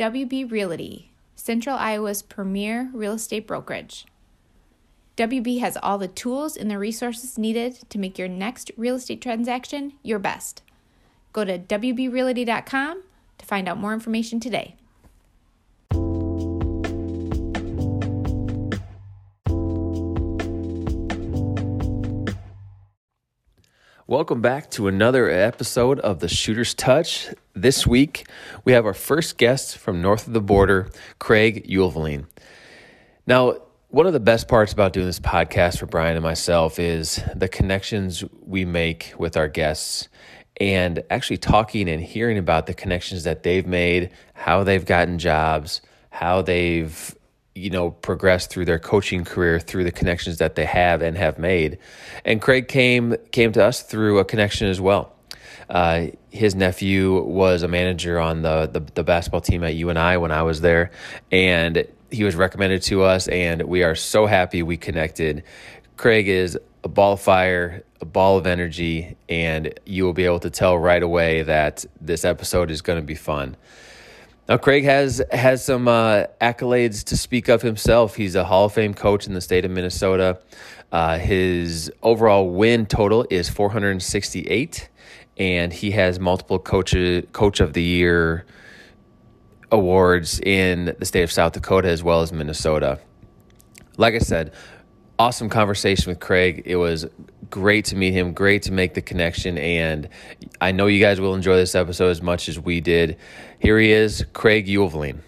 WB Realty, Central Iowa's premier real estate brokerage. WB has all the tools and the resources needed to make your next real estate transaction your best. Go to WBRealty.com to find out more information today. Welcome back to another episode of the Shooter's Touch. This week, we have our first guest from north of the border, Kraig Ulveling. Now, one of the best parts about doing this podcast for Brian and myself is the connections we make with our guests and actually talking and hearing about the connections that they've made, how they've gotten jobs, how they've you know progress through their coaching career through the connections that they have and have made and kraig came came to us through a connection as well uh, his nephew was a manager on the, the, the basketball team at UNI when I was there, and he was recommended to us, and we are so happy we connected. Kraig is a ball of fire, a ball of energy, and you will be able to tell right away that this episode is going to be fun. Now, Kraig has has some uh, accolades to speak of himself. He's a Hall of Fame coach in the state of Minnesota. Uh, his overall win total is 468, and he has multiple coach coach of the year awards in the state of South Dakota as well as Minnesota. Like I said, awesome conversation with Kraig. It was great to meet him, great to make the connection, and I know you guys will enjoy this episode as much as we did. Here he is, Kraig Ulveling.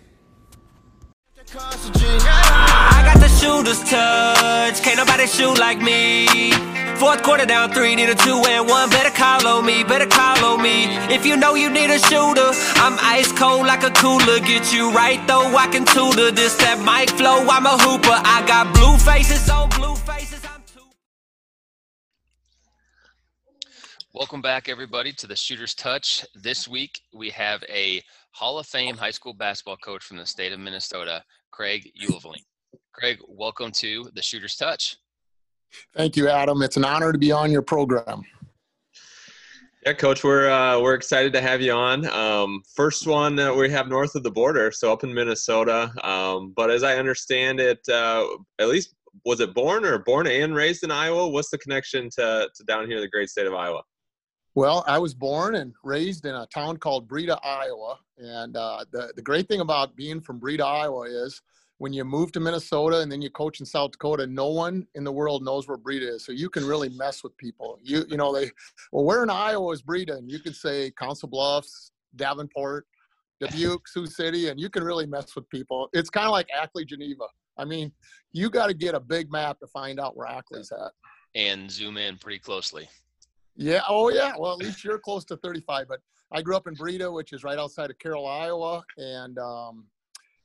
I got the shooter's touch, can't nobody shoot like me. Fourth quarter down three, need a two and one. Better call on me, better call on me. If you know you need a shooter, I'm ice cold like a cooler. Get you right though, I can tutor this that mic flow. I'm a hooper. I got blue faces on blue faces. I'm too. Welcome back, everybody, to the Shooter's Touch. This week we have a Hall of Fame high school basketball coach from the state of Minnesota, Kraig Ulveling. Kraig, welcome to the Shooter's Touch. Thank you, Adam. It's an honor to be on your program. Yeah, Coach, we're uh, we're excited to have you on. Um, first one that we have north of the border, so up in Minnesota. Um, but as I understand it, uh, at least was it born or born and raised in Iowa? What's the connection to to down here, the great state of Iowa? Well, I was born and raised in a town called Breda, Iowa. And uh, the, the great thing about being from Breda, Iowa is when you move to Minnesota and then you coach in South Dakota, no one in the world knows where Breda is. So you can really mess with people. You you know, they well, where in Iowa is Breda? And you can say Council Bluffs, Davenport, Dubuque, Sioux City, and you can really mess with people. It's kind of like Ackley, Geneva. I mean, you got to get a big map to find out where Ackley's at. And zoom in pretty closely. Yeah. Oh, yeah. Well, at least you're close to 35. But I grew up in Breda, which is right outside of Carroll, Iowa, and um,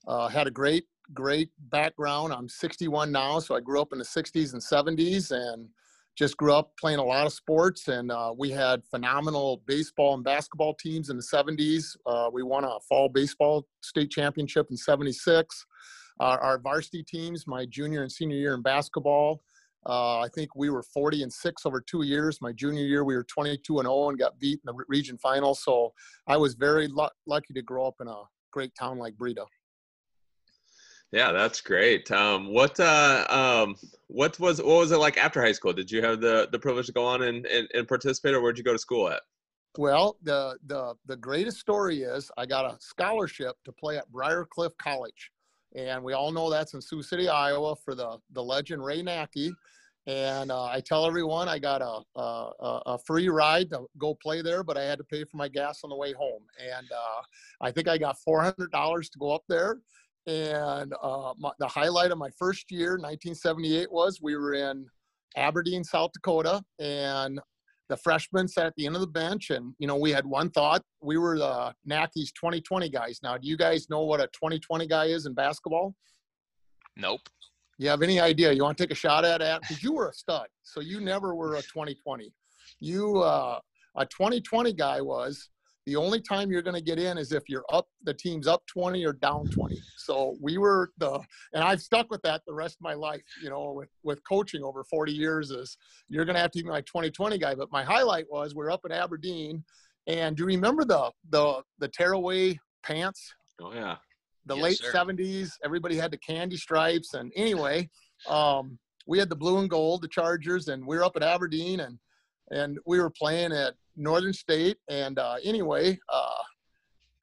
uh, had a great, great background. I'm 61 now, so I grew up in the 60s and 70s, and just grew up playing a lot of sports. And uh, we had phenomenal baseball and basketball teams in the 70s. Uh, we won a fall baseball state championship in 76. our varsity teams, my junior and senior year in basketball. Uh, I think we were 40 and six over two years. My junior year, we were 22 and 0 and got beat in the region final. So I was very lu- lucky to grow up in a great town like Breda. Yeah, that's great. Um, what uh, um, what was what was it like after high school? Did you have the the privilege to go on and, and, and participate, or where'd you go to school at? Well, the the the greatest story is I got a scholarship to play at Briar Cliff College, and we all know that's in Sioux City, Iowa, for the the legend Ray Nacke. And uh, I tell everyone I got a, a, a free ride to go play there, but I had to pay for my gas on the way home. And uh, I think I got four hundred dollars to go up there. And uh, my, the highlight of my first year, 1978, was we were in Aberdeen, South Dakota, and the freshmen sat at the end of the bench. And, you know, we had one thought. We were the Nacke's 2020 guys. Now, do you guys know what a 2020 guy is in basketball? Nope. You have any idea? You want to take a shot at it? Because you were a stud. So you never were a 2020. You, uh, a 2020 guy was the only time you're going to get in is if you're up, the team's up 20 or down 20. So we were the, and I've stuck with that the rest of my life, you know, with, with coaching over 40 years is you're going to have to be my 2020 guy. But my highlight was we're up in Aberdeen. And do you remember the, the, the tearaway pants? Oh, yeah. the Yes, late sir. 70s. Everybody had the candy stripes. And anyway, um, we had the blue and gold, the Chargers, and we were up at Aberdeen and and we were playing at Northern State. And uh, anyway, uh,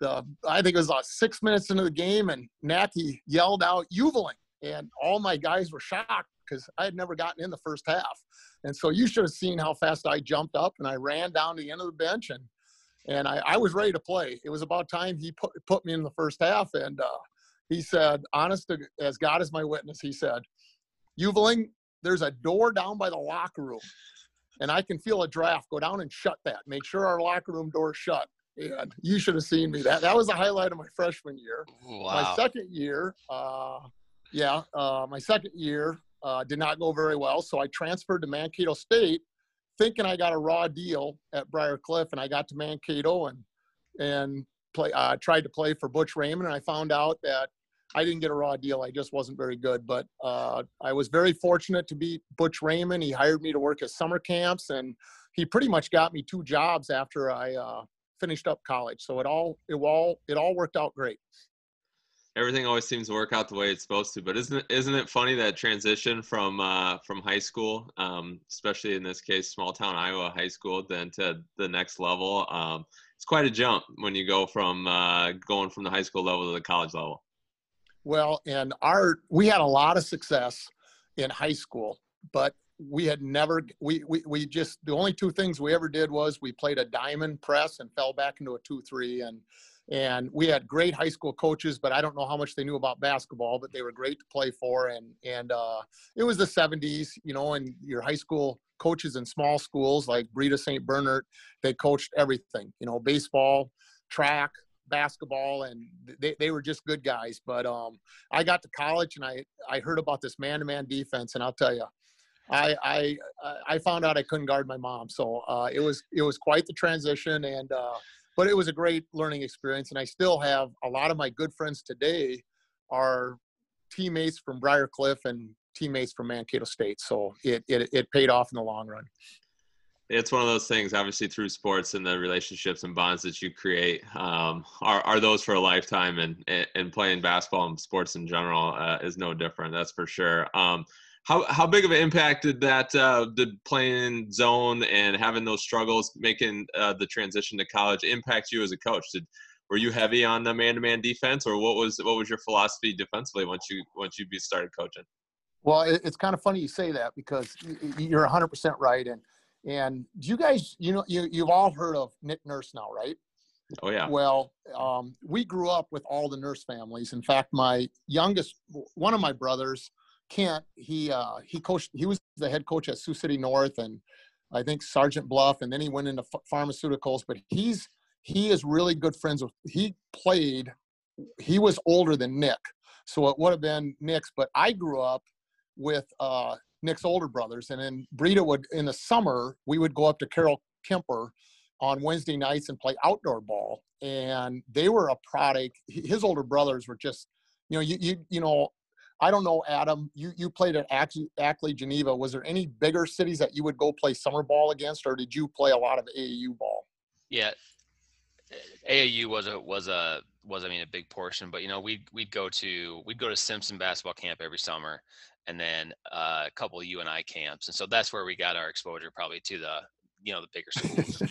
the I think it was about six minutes into the game, and Natty yelled out "Ulveling," and all my guys were shocked because I had never gotten in the first half. And so you should have seen how fast I jumped up and I ran down to the end of the bench and and I, I was ready to play. It was about time he put put me in the first half, and uh, he said, "Honest to, as God is my witness," he said, "Ulveling, there's a door down by the locker room, and I can feel a draft. Go down and shut that. Make sure our locker room door is shut." And you should have seen me. That that was the highlight of my freshman year. Ooh, My second year, uh, yeah, uh, my second year uh, did not go very well. So I transferred to Mankato State, thinking I got a raw deal at Briar Cliff, and I got to Mankato and and play. Uh, tried to play for Butch Raymond, and I found out that I didn't get a raw deal. I just wasn't very good. But uh, I was very fortunate to beat Butch Raymond. He hired me to work at summer camps, and he pretty much got me two jobs after I uh, finished up college. So it all it all it all worked out great. everything always seems to work out the way it's supposed to. But isn't it, isn't it funny that transition from uh, from high school, um, especially in this case, small town Iowa high school, then to the next level? Um, it's quite a jump when you go from uh, going from the high school level to the college level. Well, and our we had a lot of success in high school, but we had never we, we we just the only two things we ever did was we played a diamond press and fell back into a two three and and we had great high school coaches, but I don't know how much they knew about basketball, but they were great to play for and and uh, it was the 70s, you know, and your high school coaches in small schools like Breda St. Bernard, they coached everything, you know, baseball, track, basketball, and they, they were just good guys. But um, I got to college and I, I heard about this man-to-man defense, and I'll tell you, I, I I found out I couldn't guard my mom. So uh, it was it was quite the transition, and uh, but it was a great learning experience. And I still have a lot of my good friends today are teammates from Briar Cliff and teammates from Mankato State. So it, it it paid off in the long run. It's one of those things obviously through sports and the relationships and bonds that you create um, are, are those for a lifetime and, and playing basketball and sports in general uh, is no different that's for sure um, how, how big of an impact did that uh, did playing zone and having those struggles making uh, the transition to college impact you as a coach did were you heavy on the man-to-man defense or what was what was your philosophy defensively once you once you started coaching Well, it's kind of funny you say that because you're 100% right. And and do you guys, you know, you you've all heard of Nick Nurse now, right? oh yeah Well, um, we grew up with all the nurse families. In fact, my youngest, one of my brothers, Kent, he uh, he coached. He was the head coach at Sioux City North, and I think Sergeant Bluff, and then he went into ph- pharmaceuticals. But he's he is really good friends with. He played. He was older than Nick, so it would have been Nick's. But I grew up with uh, Nick's older brothers, and then Breda would in the summer we would go up to Carroll Kuemper on Wednesday nights and play outdoor ball. And they were a product. His older brothers were just, you know, you you you know, I don't know, Adam. You you played at Ackley, Geneva. Was there any bigger cities that you would go play summer ball against, or did you play a lot of AAU ball? Yeah, AAU was a was a was I mean a big portion, but you know we'd we'd go to we'd go to Simpson basketball camp every summer, and then uh, a couple of UNI camps, and so that's where we got our exposure probably to the you know the bigger schools.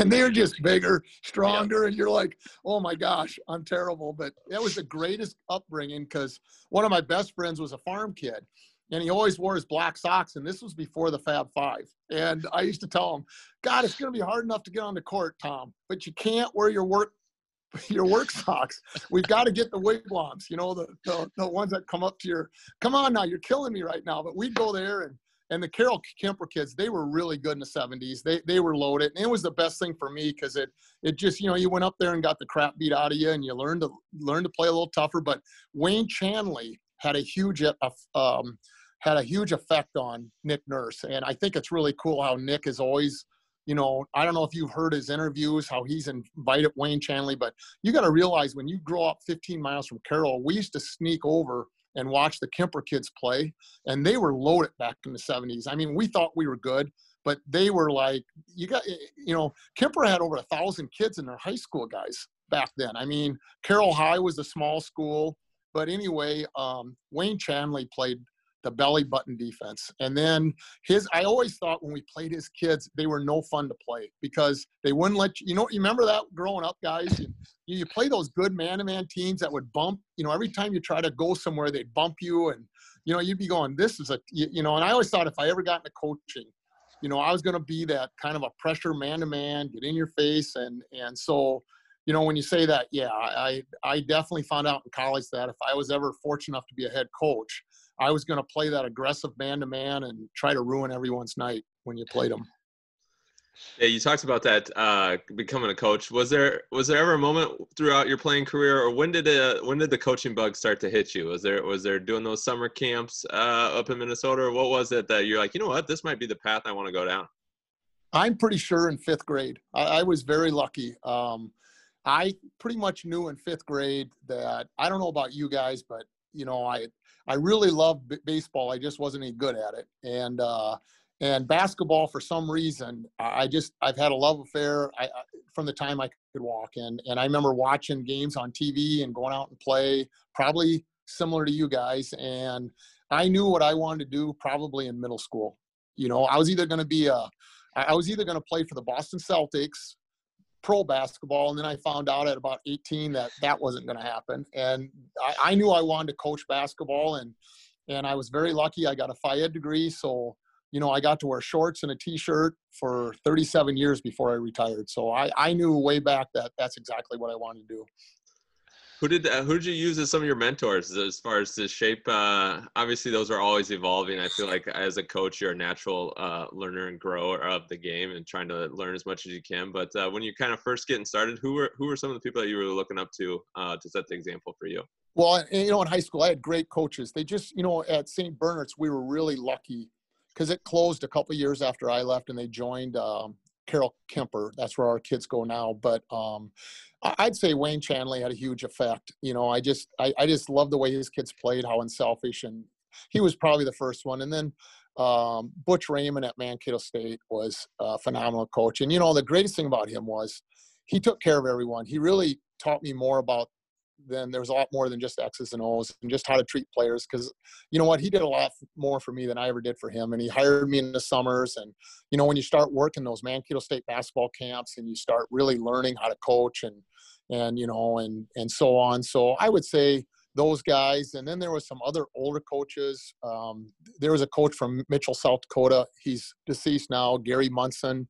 and they're just bigger, stronger, and you're like, oh my gosh, I'm terrible. But that was the greatest upbringing because one of my best friends was a farm kid, and he always wore his black socks. And this was before the Fab Five. And I used to tell him, God, it's going to be hard enough to get on the court, Tom, but you can't wear your work your work socks. We've got to get the wigwams, you know, the, the the ones that come up to your. Come on now, you're killing me right now. But we'd go there and and the Carroll Kuemper kids, they were really good in the 70s. They they were loaded, and it was the best thing for me because it it just you know you went up there and got the crap beat out of you, and you learned to learn to play a little tougher. But Wayne Chanley had a huge um, had a huge effect on Nick Nurse, and I think it's really cool how Nick is always. You know, I don't know if you've heard his interviews, how he's invited Wayne Chanley, but you got to realize when you grow up 15 miles from Carroll, we used to sneak over and watch the Kuemper kids play, and they were loaded back in the 70s. I mean, we thought we were good, but they were like, you got, you know, Kuemper had over a thousand kids in their high school guys. back then. I mean, Carroll High was a small school, but anyway, um, Wayne Chanley played the belly button defense. And then his, I always thought when we played his kids, they were no fun to play because they wouldn't let you, you know, you remember that growing up, guys? You, you play those good man to man teams that would bump, you know, every time you try to go somewhere, they'd bump you. And, you know, you'd be going, this is a, you, you know, and I always thought if I ever got into coaching, you know, I was going to be that kind of a pressure man to man, get in your face. And, and so, you know, when you say that, yeah, I, I definitely found out in college that if I was ever fortunate enough to be a head coach, I was going to play that aggressive man to man and try to ruin everyone's night when you played them. Yeah, you talked about that uh, becoming a coach. Was there was there ever a moment throughout your playing career, or when did it, when did the coaching bug start to hit you? Was there was there doing those summer camps uh, up in Minnesota, or what was it that you're like, you know what, this might be the path I want to go down? I'm pretty sure in fifth grade. I, I was very lucky. Um, I pretty much knew in fifth grade that I don't know about you guys, but you know, I I really loved b- baseball. I just wasn't any good at it. And uh, and basketball, for some reason, I just I've had a love affair I, I, from the time I could walk. And and I remember watching games on TV and going out and play, probably similar to you guys. And I knew what I wanted to do probably in middle school. You know, I was either going to be a I was either going to play for the Boston Celtics pro basketball and then i found out at about 18 that that wasn't going to happen and I, I, knew i wanted to coach basketball and and i was very lucky i got a phy ed degree so you know i got to wear shorts and a t-shirt for 37 years before i retired so i i knew way back that that's exactly what i wanted to do who did uh, who did you use as some of your mentors as far as to shape? Uh, obviously, those are always evolving. I feel like as a coach, you're a natural uh, learner and grower of the game, and trying to learn as much as you can. But uh, when you're kind of first getting started, who were who were some of the people that you were looking up to uh, to set the example for you? Well, you know, in high school, I had great coaches. They just, you know, at St. Bernard's, we were really lucky because it closed a couple years after I left, and they joined um, Carroll Kuemper. That's where our kids go now. But um, I'd say Wayne Chanley had a huge effect. You know, I just I, I just love the way his kids played, how unselfish, and he was probably the first one. And then um, Butch Raymond at Mankato State was a phenomenal coach. And you know, the greatest thing about him was he took care of everyone. He really taught me more about then there was a lot more than just X's and O's and just how to treat players. Because you know what, he did a lot more for me than I ever did for him. And he hired me in the summers. And you know, when you start working those Mankato State basketball camps and you start really learning how to coach and and you know and and so on. So I would say those guys. And then there was some other older coaches. Um, there was a coach from Mitchell, South Dakota. He's deceased now, Gary Munson,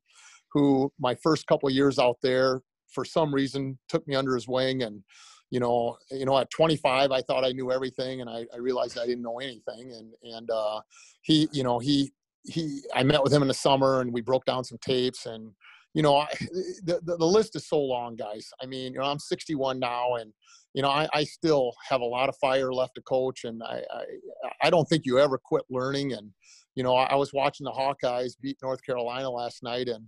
who my first couple years out there for some reason took me under his wing and you know, you know, at 25, I thought I knew everything, and I, I realized I didn't know anything. And and uh, he, you know, he he, I met with him in the summer, and we broke down some tapes, and you know, I, the, the, list is so long, guys. I mean, you know, I'm 61 now, and you know, I, I still have a lot of fire left to coach, and I, I I don't think you ever quit learning. And you know, I, I was watching the Hawkeyes beat North Carolina last night, and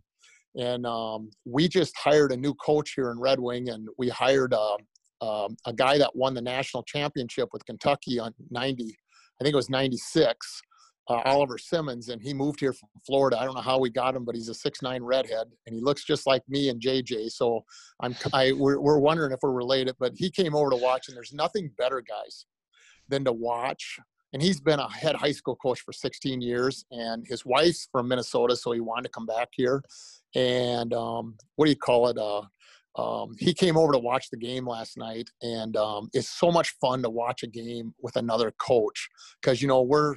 and um, we just hired a new coach here in Red Wing, and we hired uh, um, a guy that won the national championship with Kentucky on 90, I think it was 96, uh, Oliver Simmons, and he moved here from Florida. I don't know how we got him, but he's a six nine redhead, and he looks just like me and JJ. So I'm, I, we're, we're wondering if we're related, but he came over to watch, and there's nothing better, guys, than to watch. And he's been a head high school coach for 16 years, and his wife's from Minnesota, so he wanted to come back here. And um, what do you call it? Uh, um, he came over to watch the game last night, and um, it's so much fun to watch a game with another coach because you know we're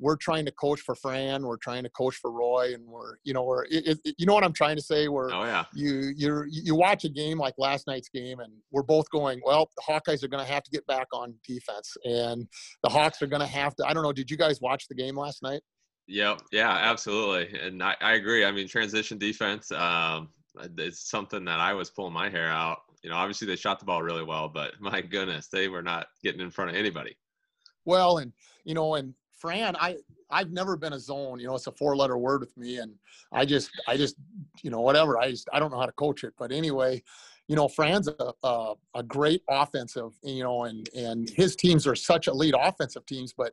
we're trying to coach for Fran, we're trying to coach for Roy, and we're you know we're it, it, you know what I'm trying to say. We're oh yeah you you you watch a game like last night's game, and we're both going well. The Hawkeyes are going to have to get back on defense, and the Hawks are going to have to. I don't know. Did you guys watch the game last night? Yep. Yeah, absolutely. And I, I agree. I mean, transition defense, um, Uh, it's something that I was pulling my hair out. You know, obviously they shot the ball really well, but my goodness, they were not getting in front of anybody. Well, and you know, and Fran, I I've never been a zone. You know, it's a four letter word with me, and I just I just you know whatever. I just I don't know how to coach it, but anyway, you know, Fran's a, a, a great offensive. You know, and and his teams are such elite offensive teams, but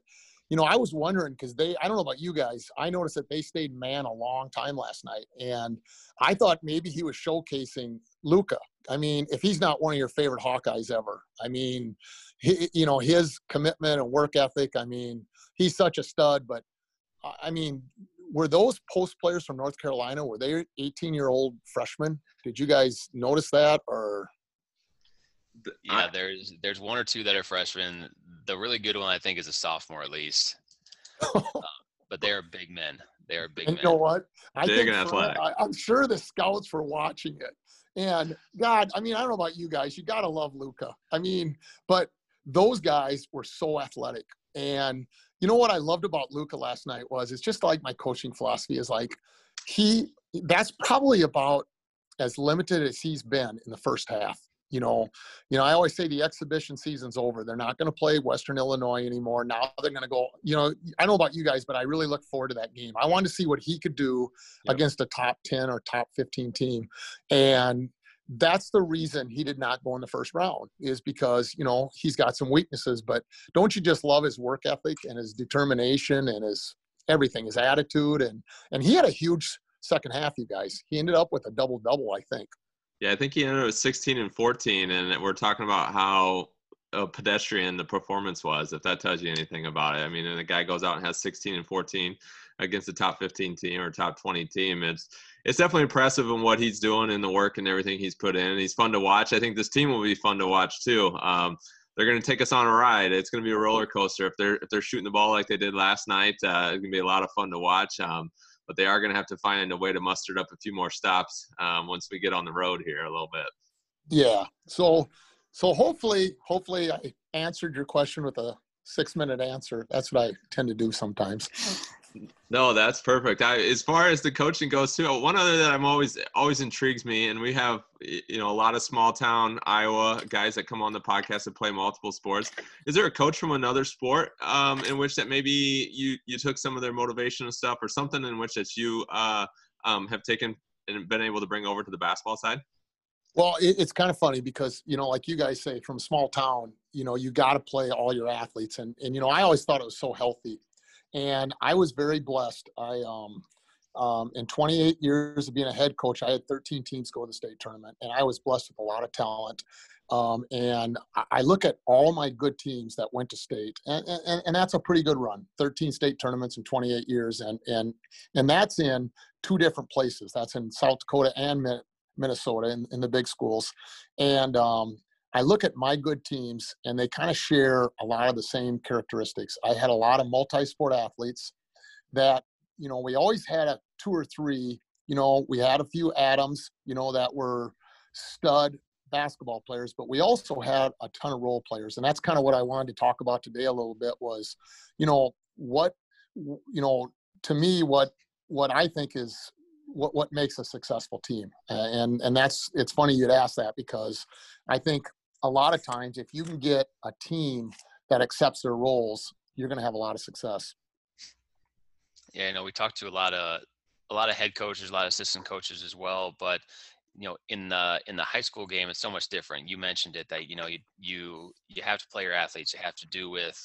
you know, I was wondering because they, I don't know about you guys, I noticed that they stayed man a long time last night. And I thought maybe he was showcasing Luka. I mean, if he's not one of your favorite Hawkeyes ever, I mean, he, you know, his commitment and work ethic, I mean, he's such a stud. But I mean, were those post players from North Carolina, were they 18 year old freshmen? Did you guys notice that or? Yeah, there's there's one or two that are freshmen. The really good one, I think, is a sophomore at least. uh, but they are big men. They are big and men. You know what? I big think and athletic. I, I'm sure the scouts were watching it. And God, I mean, I don't know about you guys. You gotta love Luka. I mean, but those guys were so athletic. And you know what I loved about Luka last night was it's just like my coaching philosophy is like he that's probably about as limited as he's been in the first half you know, you know, I always say the exhibition season's over. They're not going to play Western Illinois anymore. Now they're going to go. You know, I don't know about you guys, but I really look forward to that game. I wanted to see what he could do yep. against a top ten or top fifteen team, and that's the reason he did not go in the first round is because you know he's got some weaknesses. But don't you just love his work ethic and his determination and his everything, his attitude, and and he had a huge second half. You guys, he ended up with a double double, I think. Yeah, I think he ended with 16 and 14, and we're talking about how a pedestrian the performance was, if that tells you anything about it. I mean, and the guy goes out and has 16 and 14 against a top 15 team or top 20 team. It's it's definitely impressive in what he's doing and the work and everything he's put in. He's fun to watch. I think this team will be fun to watch too. Um, they're going to take us on a ride. It's going to be a roller coaster. If they're if they're shooting the ball like they did last night, uh, it's going to be a lot of fun to watch. Um, but they are going to have to find a way to muster up a few more stops um, once we get on the road here a little bit. Yeah. So, so hopefully, hopefully, I answered your question with a six minute answer. That's what I tend to do sometimes. No, that's perfect. I, as far as the coaching goes too, one other that I'm always always intrigues me, and we have you know a lot of small town Iowa guys that come on the podcast and play multiple sports. Is there a coach from another sport um, in which that maybe you you took some of their motivation and stuff, or something in which that you uh, um, have taken and been able to bring over to the basketball side? Well, it, it's kind of funny because you know, like you guys say, from small town, you know, you got to play all your athletes, and and you know, I always thought it was so healthy and I was very blessed. I um, um, in 28 years of being a head coach, I had 13 teams go to the state tournament, and I was blessed with a lot of talent. Um, and I look at all my good teams that went to state, and, and, and that's a pretty good run. 13 state tournaments in 28 years, and and and that's in two different places. That's in South Dakota and Minnesota in, in the big schools, and um, I look at my good teams and they kind of share a lot of the same characteristics. I had a lot of multi sport athletes that, you know, we always had a two or three, you know, we had a few Adams, you know, that were stud basketball players, but we also had a ton of role players. And that's kind of what I wanted to talk about today a little bit was, you know, what, you know, to me, what, what I think is what, what makes a successful team. And, and that's, it's funny you'd ask that because I think a lot of times if you can get a team that accepts their roles you're going to have a lot of success. Yeah you know we talked to a lot of a lot of head coaches a lot of assistant coaches as well but you know in the in the high school game it's so much different. You mentioned it that you know you you you have to play your athletes you have to do with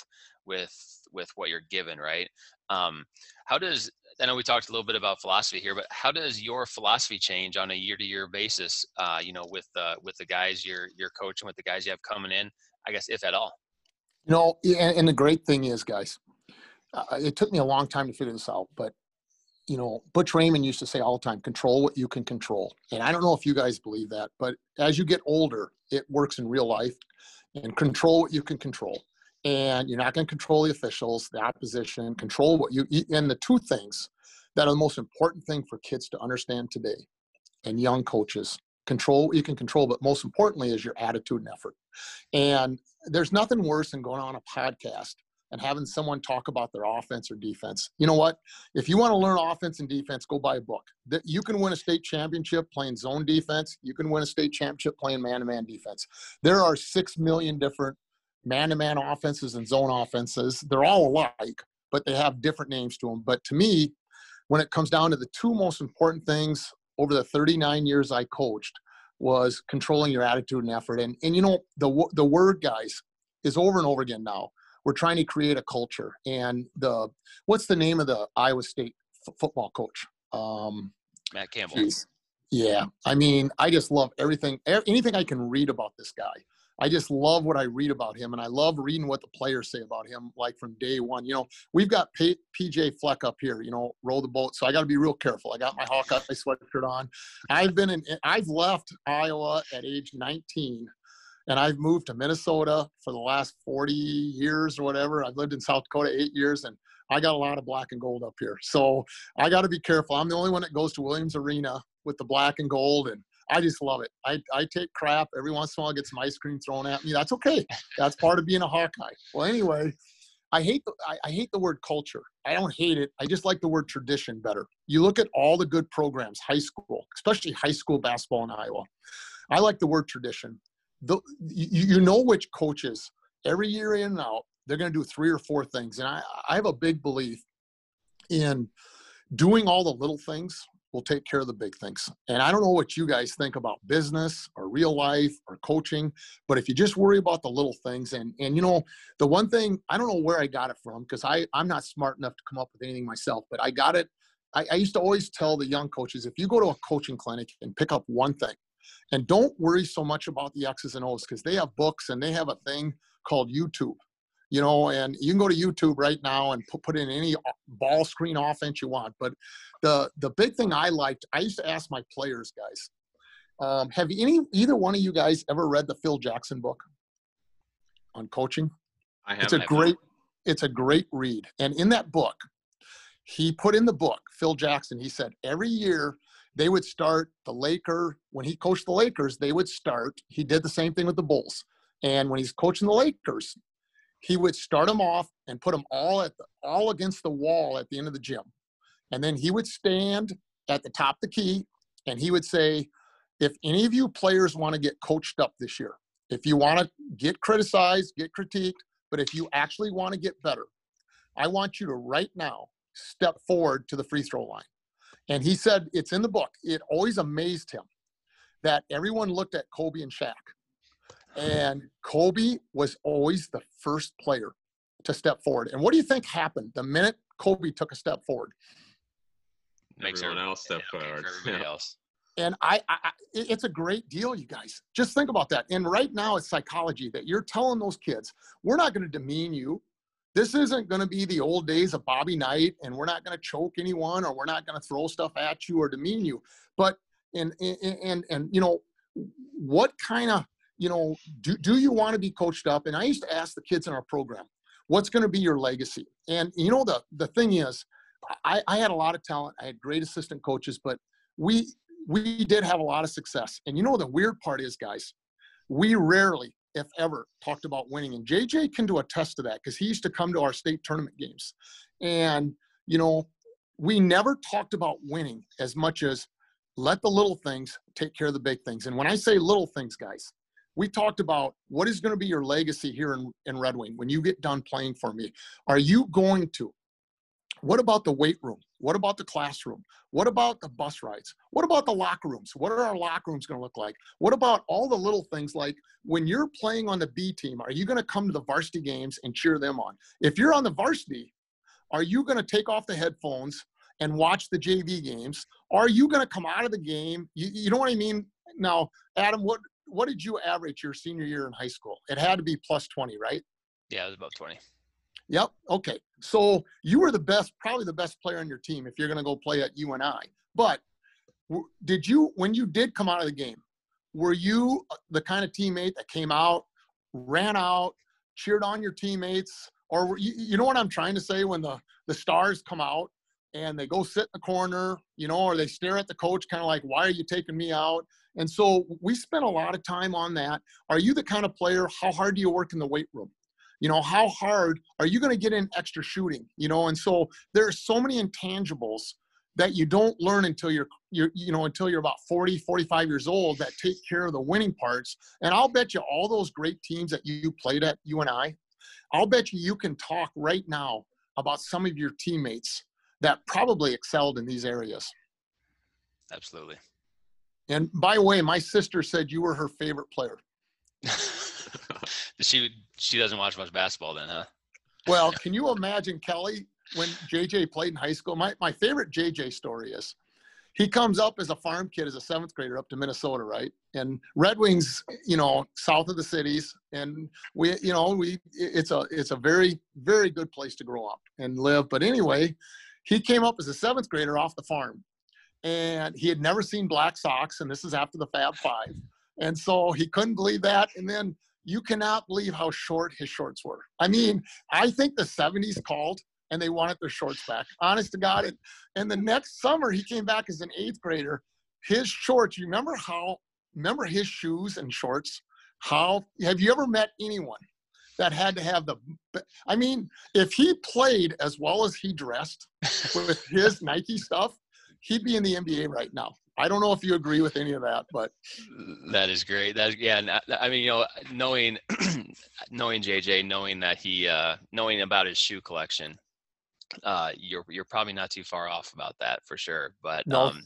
with with what you're given right? Um how does I know we talked a little bit about philosophy here, but how does your philosophy change on a year-to-year basis? Uh, you know, with uh, with the guys you're you're coaching, with the guys you have coming in, I guess if at all. You know, and, and the great thing is, guys, uh, it took me a long time to figure this out, but you know, Butch Raymond used to say all the time, control what you can control. And I don't know if you guys believe that, but as you get older, it works in real life and control what you can control and you're not going to control the officials, the opposition, control what you eat. And the two things that are the most important thing for kids to understand today and young coaches control you can control, but most importantly is your attitude and effort. And there's nothing worse than going on a podcast and having someone talk about their offense or defense. You know what? If you want to learn offense and defense, go buy a book. You can win a state championship playing zone defense. You can win a state championship playing man-to-man defense. There are six million different man-to-man offenses and zone offenses. They're all alike, but they have different names to them. But to me, when it comes down to the two most important things over the 39 years I coached was controlling your attitude and effort. And and you know the the word guys is over and over again now. we're trying to create a culture. And the what's the name of the Iowa State f- football coach? Um, Matt Campbell. geez. Yeah, I mean, I just love everything, anything I can read about this guy. I just love what I read about him, and I love reading what the players say about him, like from day one. You know, we've got P- PJ Fleck up here. You know, row the boat, so I got to be real careful. I got my Hawkeye sweatshirt on. I've been in. I've left Iowa at age 19, and I've moved to Minnesota for the last 40 years or whatever. I've lived in South Dakota eight years, and I got a lot of black and gold up here. So I got to be careful. I'm the only one that goes to Williams Arena with the black and gold, and I just love it. I, I take crap every once in a while. I get some ice cream thrown at me. That's okay. That's part of being a Hawkeye. Well, anyway, I hate the I, I hate the word culture. I don't hate it. I just like the word tradition better. You look at all the good programs, high school, especially high school basketball in Iowa. I like the word tradition. The, you, you know which coaches every year in and out they're going to do three or four things, and I I have a big belief in doing all the little things will take care of the big things. And I don't know what you guys think about business or real life or coaching, but if you just worry about the little things and and you know, the one thing I don't know where I got it from because I I'm not smart enough to come up with anything myself, but I got it. I, I used to always tell the young coaches if you go to a coaching clinic and pick up one thing, and don't worry so much about the X's and O's because they have books and they have a thing called YouTube you know, and you can go to YouTube right now and put, put in any ball screen offense you want. But the the big thing I liked, I used to ask my players, guys, um, have any either one of you guys ever read the Phil Jackson book on coaching? I have It's a great it's a great read. And in that book, he put in the book, Phil Jackson, he said every year they would start the Laker when he coached the Lakers, they would start. He did the same thing with the Bulls. And when he's coaching the Lakers, he would start them off and put them all at the, all against the wall at the end of the gym. And then he would stand at the top of the key and he would say, if any of you players want to get coached up this year, if you want to get criticized, get critiqued, but if you actually want to get better, I want you to right now step forward to the free throw line. And he said, it's in the book. It always amazed him that everyone looked at Kobe and Shaq. And Kobe was always the first player to step forward. And what do you think happened the minute Kobe took a step forward? Makes Everyone else step yeah, makes forward. Everybody Yeah. else. And I, I, I, it's a great deal, you guys. Just think about that. And right now, it's psychology that you're telling those kids, we're not going to demean you. This isn't going to be the old days of Bobby Knight, and we're not going to choke anyone, or we're not going to throw stuff at you or demean you. But and and and, and you know, what kind of you know do do you want to be coached up? And I used to ask the kids in our program, what's going to be your legacy? And you know, the the thing is, I, I had a lot of talent. I had great assistant coaches, but we we did have a lot of success. And you know the weird part is, guys, we rarely, if ever, talked about winning. And JJ can do a test to that because he used to come to our state tournament games. And, you know, we never talked about winning as much as let the little things take care of the big things. And when I say little things, guys, we talked about what is going to be your legacy here in, in Red Wing when you get done playing for me. Are you going to what about the weight room? What about the classroom? What about the bus rides? What about the locker rooms? What are our locker rooms going to look like? What about all the little things like when you're playing on the B team, are you going to come to the varsity games and cheer them on? If you're on the varsity, are you going to take off the headphones and watch the JV games? Are you going to come out of the game? You, you know what I mean? Now, Adam, what what did you average your senior year in high school? It had to be plus 20, right? Yeah, it was about 20. Yep. Okay. So you were the best, probably the best player on your team if you're going to go play at UNI. But did you, when you did come out of the game, were you uh, the kind of teammate that came out, ran out, cheered on your teammates, or were you, you know what I'm trying to say? When the the stars come out and they go sit in the corner, you know, or they stare at the coach, kind of like, "Why are you taking me out?" And so we spent a lot of time on that. Are you the kind of player? How hard do you work in the weight room? you know how hard are you going to get in extra shooting you know and so there are so many intangibles that you don't learn until you're you're you know until you're about 40 45 years old that take care of the winning parts and i'll bet you all those great teams that you played at you and i i'll bet you you can talk right now about some of your teammates that probably excelled in these areas Absolutely. and by the way my sister said you were her favorite player she she doesn't watch much basketball then, huh? Well, can you imagine Kelly when JJ played in high school? My my favorite JJ story is he comes up as a farm kid as a seventh grader up to Minnesota, right? And Red Wings, you know, south of the cities, and we, you know, we it's a it's a very very good place to grow up and live. But anyway, he came up as a seventh grader off the farm, and he had never seen black socks, and this is after the Fab Five, and so he couldn't believe that. And then you cannot believe how short his shorts were. I mean, I think the 70s called and they wanted their shorts back. Honest to God. And, and the next summer, he came back as an eighth grader. His shorts, you remember how, remember his shoes and shorts? How, have you ever met anyone that had to have the, I mean, if he played as well as he dressed with his Nike stuff, he'd be in the NBA right now. I don't know if you agree with any of that, but that is great. That yeah, I mean, you know, knowing knowing JJ, knowing that he uh knowing about his shoe collection, uh, you're you're probably not too far off about that for sure. But no, um,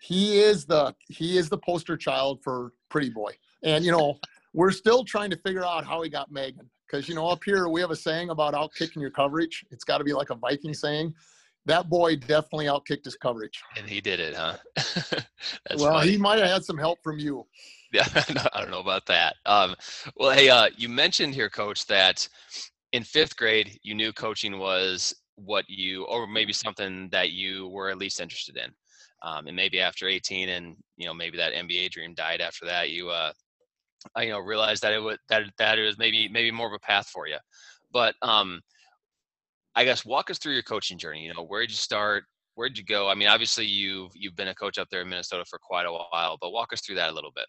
he is the he is the poster child for Pretty Boy, and you know we're still trying to figure out how he got Megan because you know up here we have a saying about outkicking your coverage. It's got to be like a Viking saying. That boy definitely outkicked his coverage. And he did it, huh? well, funny. he might have had some help from you. Yeah, I don't know about that. Um, well, hey, uh, you mentioned here, Coach, that in fifth grade you knew coaching was what you or maybe something that you were at least interested in um, and maybe after 18 and you know maybe that nba dream died after that you uh I, you know realized that it would that that it was maybe maybe more of a path for you but um i guess walk us through your coaching journey you know where did you start where did you go i mean obviously you've you've been a coach up there in minnesota for quite a while but walk us through that a little bit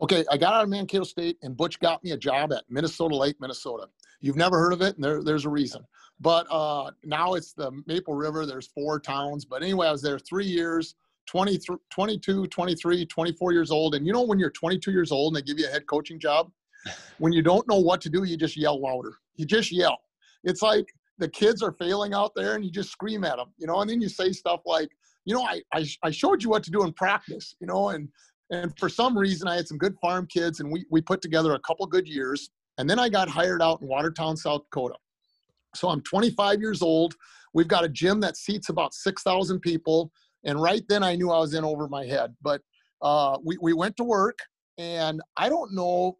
Okay, I got out of Mankato State, and Butch got me a job at Minnesota Lake, Minnesota. You've never heard of it, and there, there's a reason. But uh, now it's the Maple River. There's four towns. But anyway, I was there three years, 20, 22, 23, 24 years old. And you know, when you're 22 years old and they give you a head coaching job, when you don't know what to do, you just yell louder. You just yell. It's like the kids are failing out there and you just scream at them, you know, and then you say stuff like, you know, I, I, I showed you what to do in practice, you know, and, and for some reason I had some good farm kids and we, we put together a couple good years. And then I got hired out in Watertown, South Dakota. So I'm 25 years old. We've got a gym that seats about 6,000 people. And right then I knew I was in over my head. But uh, we, we went to work, and I don't know.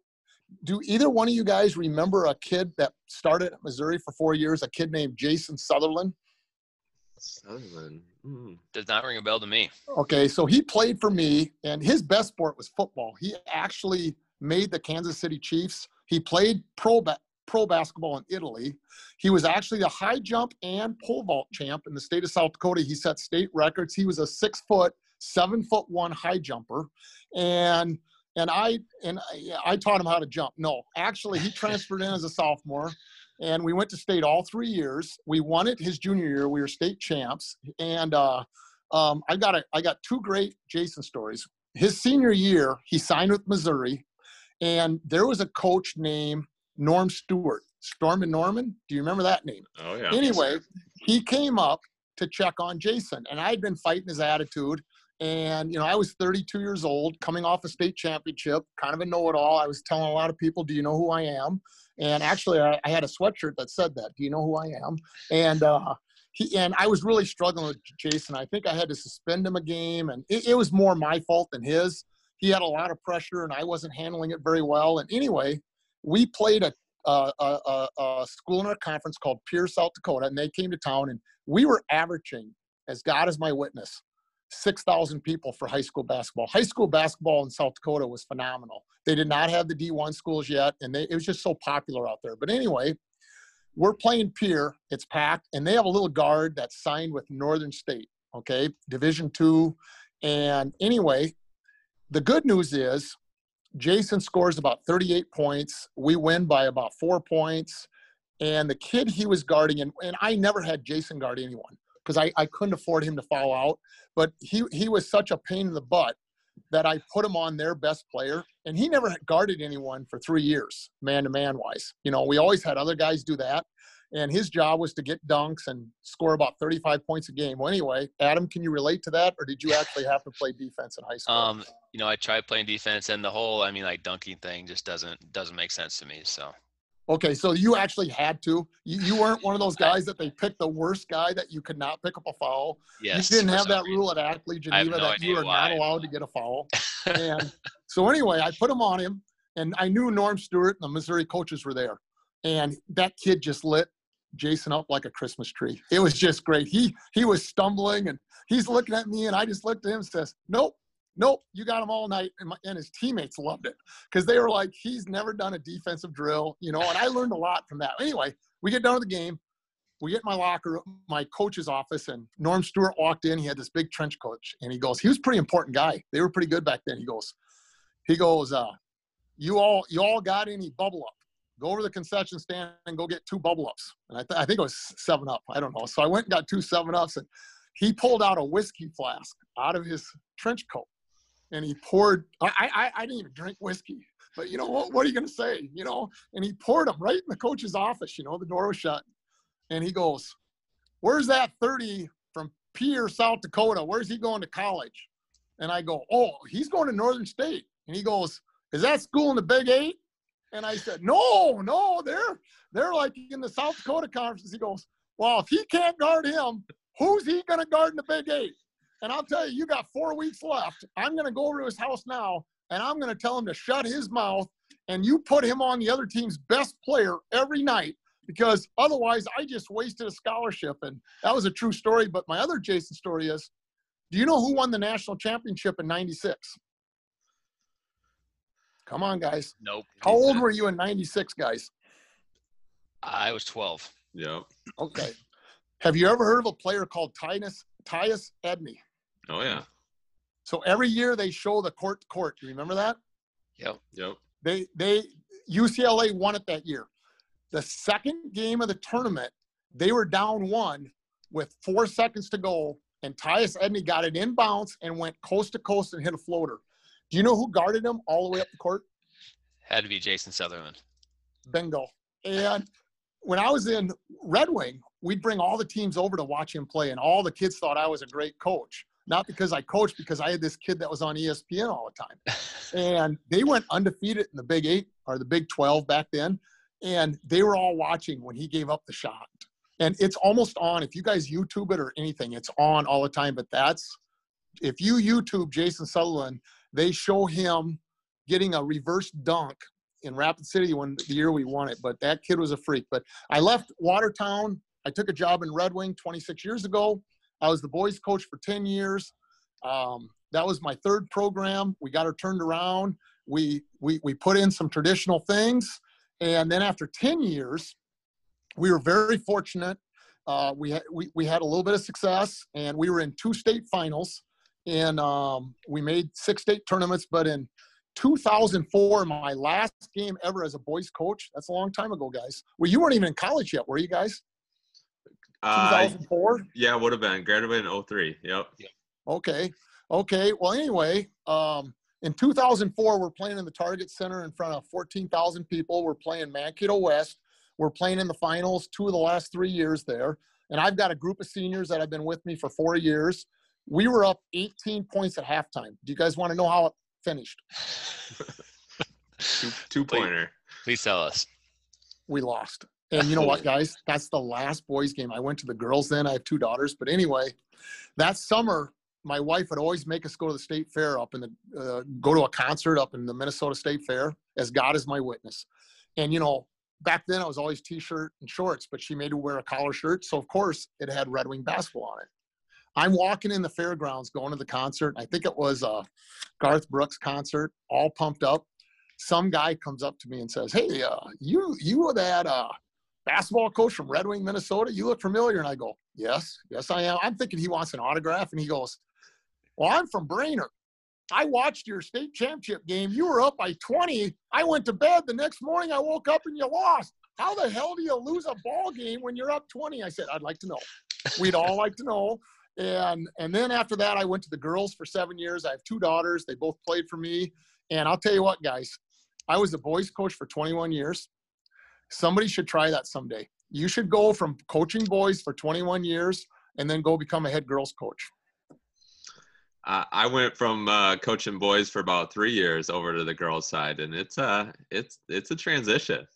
Do either one of you guys remember a kid that started at Missouri for four years, a kid named Jason Sutherland? Sutherland. Mm. Does not ring a bell to me. Okay, so he played for me, and his best sport was football. He actually made the Kansas City Chiefs. He played pro pro basketball in Italy. He was actually the high jump and pole vault champ in the state of South Dakota. He set state records. He was a six foot, seven foot one high jumper, and and I and I, I taught him how to jump. No, actually, he transferred in as a sophomore, and we went to state all three years. We won it his junior year. We were state champs, and uh, um, I got a, I got two great Jason stories. His senior year, he signed with Missouri, and there was a coach named Norm Stewart, Stormin' Norman. Do you remember that name? Oh, yeah. Anyway, he came up to check on Jason, and I had been fighting his attitude. And, you know, I was 32 years old, coming off a state championship, kind of a know it all. I was telling a lot of people, Do you know who I am? And actually, I, I had a sweatshirt that said that. Do you know who I am? And, uh, he, and I was really struggling with Jason. I think I had to suspend him a game, and it, it was more my fault than his. He had a lot of pressure, and I wasn't handling it very well. And anyway, we played a, a, a, a school in our conference called Pierre, South Dakota, and they came to town, and we were averaging, as God is my witness, 6,000 people for high school basketball. High school basketball in South Dakota was phenomenal. They did not have the D1 schools yet, and they, it was just so popular out there. But anyway, we're playing Pierre. It's packed, and they have a little guard that's signed with Northern State, okay, Division two. And anyway, the good news is Jason scores about 38 points. We win by about four points. And the kid he was guarding, and, and I never had Jason guard anyone because I, I couldn't afford him to fall out. But he, he was such a pain in the butt that I put him on their best player. And he never guarded anyone for three years, man to man wise. You know, we always had other guys do that and his job was to get dunks and score about 35 points a game. Well, anyway, Adam, can you relate to that, or did you actually have to play defense in high school? Um, you know, I tried playing defense, and the whole, I mean, like dunking thing just doesn't doesn't make sense to me. So. Okay, so you actually had to. You, you weren't one of those guys that they picked the worst guy that you could not pick up a foul. Yes. you didn't have that reason. rule at Ackley Geneva no that you are not allowed to get a foul. And so anyway, I put him on him, and I knew Norm Stewart and the Missouri coaches were there, and that kid just lit Jason up like a Christmas tree. It was just great. He he was stumbling, and he's looking at me, and I just looked at him and says, "Nope." Nope, you got him all night, and, my, and his teammates loved it because they were like, "He's never done a defensive drill," you know. And I learned a lot from that. Anyway, we get done with the game, we get my locker, my coach's office, and Norm Stewart walked in. He had this big trench coat, and he goes, he was pretty important guy. They were pretty good back then. He goes, he goes, uh, you all, you all got any bubble up? Go over the concession stand and go get two bubble ups. And I, th- I think it was Seven Up. I don't know. So I went and got two Seven Ups, and he pulled out a whiskey flask out of his trench coat, and he poured. I, I, I didn't even drink whiskey. But you know what? What are you going to say? You know, and he poured them right in the coach's office. You know, the door was shut and he goes, "Where's that 30 from Pierre, South Dakota? Where's he going to college?" And I go, "Oh, he's going to Northern State." And he goes, "Is that school in the Big Eight? And I said, "No, no, they're they're like in the South Dakota Conference." He goes, "Well, if he can't guard him, who's he going to guard in the Big Eight? And I'll tell you, you got four weeks left. I'm going to go over to his house now, and I'm going to tell him to shut his mouth. And you put him on the other team's best player every night because otherwise I just wasted a scholarship. And that was a true story. But my other Jason story is do you know who won the national championship in 96? Come on, guys. Nope. How old were you in 96, guys? I was 12. Yep. Okay. Have you ever heard of a player called Tyus, Tyus Edney? Oh yeah. So every year they show the court to court. Do you remember that? Yep. Yep. They they UCLA won it that year. The second game of the tournament, they were down one with four seconds to go, and Tyus Edney got it in bounce and went coast to coast and hit a floater. Do you know who guarded him all the way up the court? Had to be Jason Sutherland. Bingo. And when I was in Red Wing, we'd bring all the teams over to watch him play, and all the kids thought I was a great coach. Not because I coached, because I had this kid that was on ESPN all the time. And they went undefeated in the Big Eight or the Big 12 back then. And they were all watching when he gave up the shot. And it's almost on. If you guys YouTube it or anything, it's on all the time. But that's, if you YouTube Jason Sutherland, they show him getting a reverse dunk in Rapid City when the year we won it. But that kid was a freak. But I left Watertown. I took a job in Red Wing 26 years ago. I was the boys coach for 10 years. Um, that was my third program. We got her turned around. We, we, we put in some traditional things. And then after 10 years, we were very fortunate. Uh, we, had, we, we had a little bit of success and we were in two state finals and um, we made six state tournaments. But in 2004, my last game ever as a boys coach, that's a long time ago, guys. Well, you weren't even in college yet, were you guys? Uh, 2004? yeah, would have been graduated in 03. Yep. Okay. Okay. Well, anyway, um, in 2004, we're playing in the Target Center in front of 14,000 people. We're playing Mankato West. We're playing in the finals two of the last three years there. And I've got a group of seniors that have been with me for four years. We were up 18 points at halftime. Do you guys want to know how it finished? Two, two pointer. Please tell us. We lost. And you know what, guys? That's the last boys' game. I went to the girls then. I have two daughters. But anyway, that summer, my wife would always make us go to the state fair up in the, uh, go to a concert up in the Minnesota State Fair, as God is my witness. And, you know, back then I was always t shirt and shorts, but she made me wear a collar shirt. So, of course, it had Red Wing basketball on it. I'm walking in the fairgrounds going to the concert. I think it was a Garth Brooks concert, all pumped up. Some guy comes up to me and says, Hey, uh, you, you were that, uh, basketball coach from Red Wing, Minnesota. You look familiar. And I go, Yes, yes, I am. I'm thinking he wants an autograph. And he goes, Well, I'm from Brainerd. I watched your state championship game. You were up by 20. I went to bed. The next morning, I woke up and you lost. How the hell do you lose a ball game when you're up 20? I said, I'd like to know. We'd all like to know. And and then after that, I went to the girls for seven years. I have two daughters. They both played for me. And I'll tell you what, guys, I was a boys coach for 21 years. Somebody should try that someday. You should go from coaching boys for 21 years and then go become a head girls coach. Uh, I went from uh, coaching boys for about three years over to the girls' side, and it's uh it's it's a transition.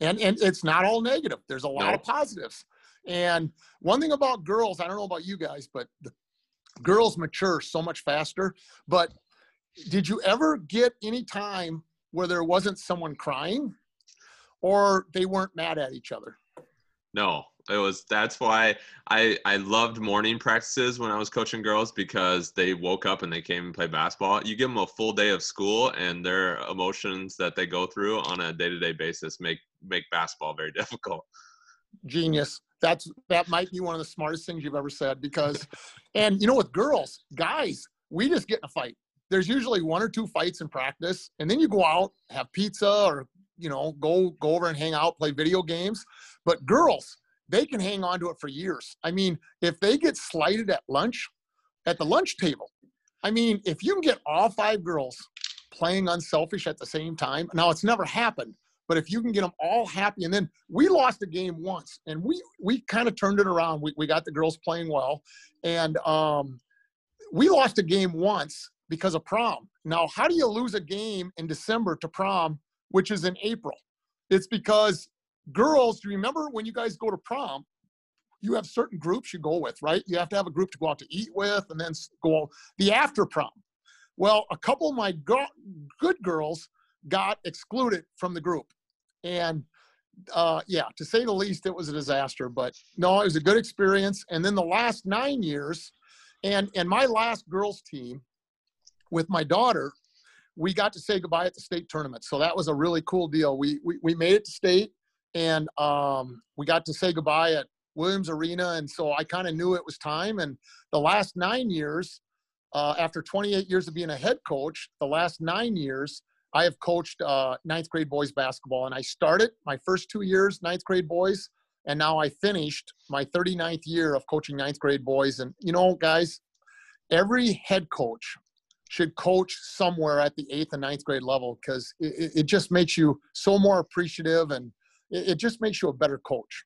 and and it's not all negative. There's a lot No. of positives. And one thing about girls, I don't know about you guys, but the girls mature so much faster. But did you ever get any time where there wasn't someone crying or they weren't mad at each other? No, it was. That's why I I loved morning practices when I was coaching girls because they woke up and they came and played basketball. You give them a full day of school, and their emotions that they go through on a day to day basis make make basketball very difficult. genius. That's that might be one of the smartest things you've ever said because, and you know, with girls, guys, we just get in a fight. There's usually one or two fights in practice, and then you go out, have pizza, or you know, go go over and hang out, play video games. But girls, they can hang on to it for years. I mean, if they get slighted at lunch, at the lunch table, I mean, if you can get all five girls playing unselfish at the same time, now it's never happened, but if you can get them all happy, and then we lost a game once, and we we kind of turned it around. We we got the girls playing well, and um, we lost a game once because of prom. Now, how do you lose a game in December to prom, which is in April? It's because girls. Do you remember when you guys go to prom? You have certain groups you go with, right? You have to have a group to go out to eat with, and then go the after prom. Well, a couple of my go- good girls got excluded from the group and uh, yeah, to say the least, it was a disaster. But no, it was a good experience. And then the last nine years, and and my last girls team with my daughter, we got to say goodbye at the state tournament. So that was a really cool deal. We we, we made it to state, and um, we got to say goodbye at Williams Arena. And so I kind of knew it was time. And the last nine years, uh, after 28 years of being a head coach, the last nine years, I have coached uh, ninth grade boys basketball, and I started my first two years ninth grade boys, and now I finished my 39th year of coaching ninth grade boys. And you know, guys, every head coach should coach somewhere at the eighth and ninth grade level because it, it- just makes you so more appreciative, and it, it just makes you a better coach.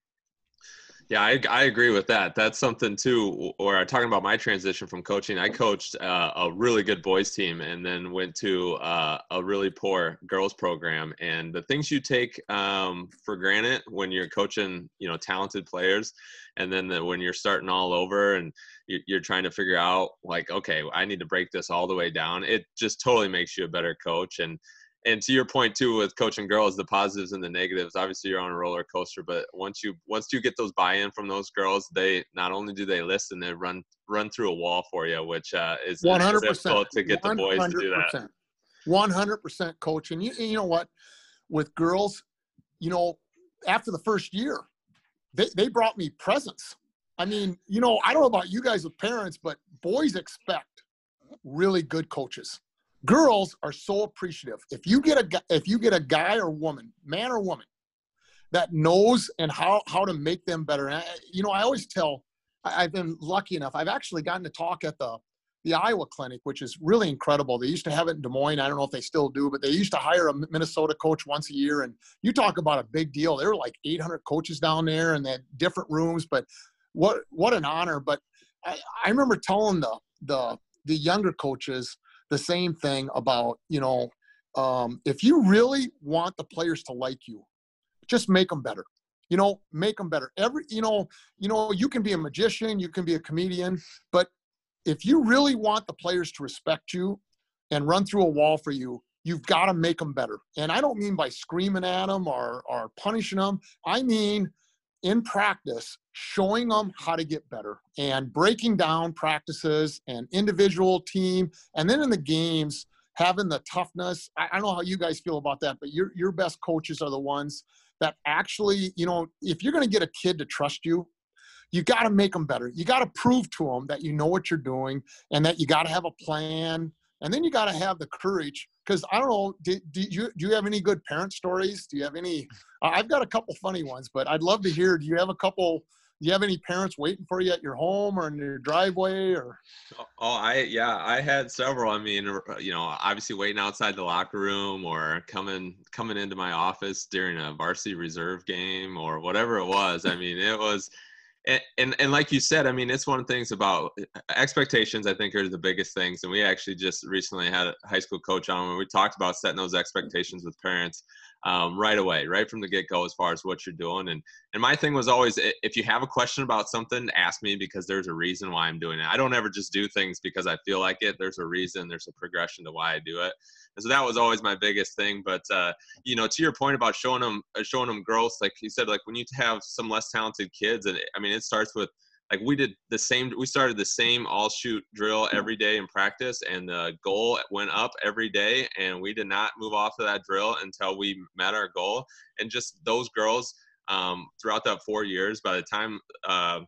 Yeah, I, I agree with that. That's something too. Or talking about my transition from coaching, I coached uh, a really good boys team, and then went to uh, a really poor girls program. And the things you take um, for granted when you're coaching, you know, talented players, and then the, when you're starting all over and you- you're trying to figure out, like, okay, I need to break this all the way down. It just totally makes you a better coach. And and to your point too with coaching girls the positives and the negatives obviously you're on a roller coaster but once you once you get those buy-in from those girls they not only do they listen they run run through a wall for you which uh, is One is hundred difficult percent to get the boys to do that One hundred percent, coach. And you, you know what? With girls, you know, after the first year, they they brought me presents. I mean, you know, I don't know about you guys with parents, but boys expect really good coaches. Girls are so appreciative. If you get a if you get a guy or woman, man or woman, that knows and how how to make them better. And I, you know, I always tell. I, I've been lucky enough. I've actually gotten to talk at the the Iowa clinic, which is really incredible. They used to have it in Des Moines. I don't know if they still do, but they used to hire a Minnesota coach once a year. And you talk about a big deal. There were like 800 coaches down there and they had different rooms, but what, what an honor. But I, I remember telling the, the, the younger coaches the same thing about, you know, um, if you really want the players to like you, just make them better. You know, make them better. Every, you know, you know, you can be a magician, you can be a comedian, but if you really want the players to respect you and run through a wall for you, you've got to make them better. And I don't mean by screaming at them or, or punishing them. I mean in practice, showing them how to get better and breaking down practices and individual team. And then in the games, having the toughness. I, I don't know how you guys feel about that, but your, your best coaches are the ones that actually, you know, if you're going to get a kid to trust you, you got to make them better. You got to prove to them that you know what you're doing and that you got to have a plan. And then you got to have the courage. Because I don't know, do, do, you, do you have any good parent stories? Do you have any? I've got a couple funny ones, but I'd love to hear. Do you have a couple? Do you have any parents waiting for you at your home or in your driveway or? Oh, I yeah, I had several. I mean, uh, you know, obviously waiting outside the locker room or coming coming into my office during a varsity reserve game or whatever it was. I mean, it was and, and and like you said, I mean, it's one of the things about uh, expectations. I think are the biggest things, and we actually just recently had a high school coach on where we talked about setting those expectations with parents. Um, right away, right from the get go, as far as what you're doing. And and my thing was always, if you have a question about something, ask me because there's a reason why I'm doing it. I don't ever just do things because I feel like it. There's a reason. There's a progression to why I do it. And so that was always my biggest thing. But uh, you know, to your point about showing them uh, showing them growth, like you said, like when you have some less talented kids, and I mean, it starts with like we did the same we started the same all shoot drill every day in practice and the goal went up every day and we did not move off of that drill until we met our goal. And just those girls um, throughout that four years by the time uh,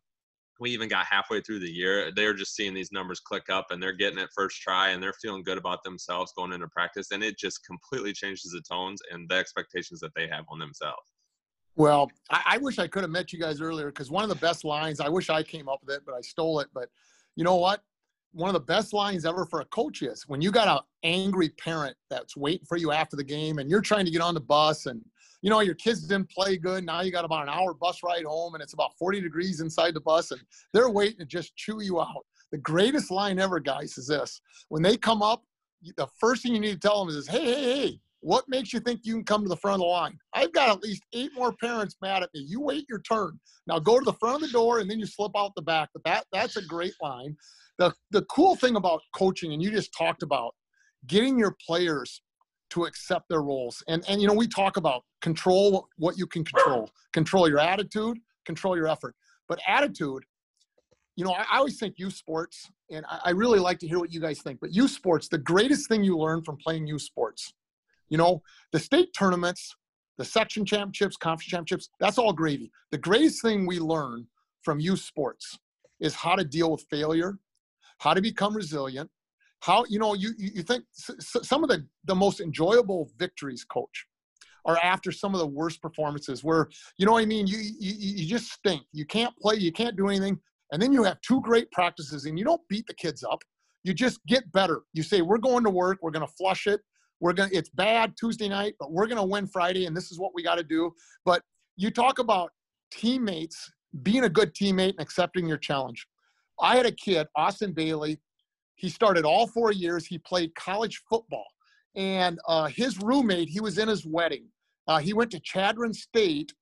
we even got halfway through the year they're just seeing these numbers click up and they're getting it first try and they're feeling good about themselves going into practice and it just completely changes the tones and the expectations that they have on themselves well, I, I wish I could have met you guys earlier because one of the best lines, I wish I came up with it, but I stole it. But you know what? One of the best lines ever for a coach is when you got an angry parent that's waiting for you after the game and you're trying to get on the bus and you know your kids didn't play good now you got about an hour bus ride home and it's about 40 degrees inside the bus and they're waiting to just chew you out the greatest line ever guys is this when they come up the first thing you need to tell them is hey hey hey what makes you think you can come to the front of the line? I've got at least eight more parents mad at me. You wait your turn. Now go to the front of the door and then you slip out the back. But that that's a great line. The the cool thing about coaching, and you just talked about getting your players to accept their roles. And and you know, we talk about control what you can control. Control your attitude, control your effort. But attitude, you know, I, I always think youth sports, and I, I really like to hear what you guys think. But youth sports, the greatest thing you learn from playing youth sports you know, the state tournaments, the section championships, conference championships, that's all gravy. The greatest thing we learn from youth sports is how to deal with failure, how to become resilient, how, you know, you, you think some of the, the most enjoyable victories, coach, are after some of the worst performances where, you know what I mean? You, you, you just stink. You can't play, you can't do anything. And then you have two great practices and you don't beat the kids up. You just get better. You say, we're going to work, we're going to flush it, we're gonna. It's bad Tuesday night, but we're gonna win Friday, and this is what we got to do. But you talk about teammates being a good teammate and accepting your challenge. I had a kid, Austin Bailey. He started all four years. He played college football, and uh, his roommate. He was in his wedding. Uh, he went to Chadron State,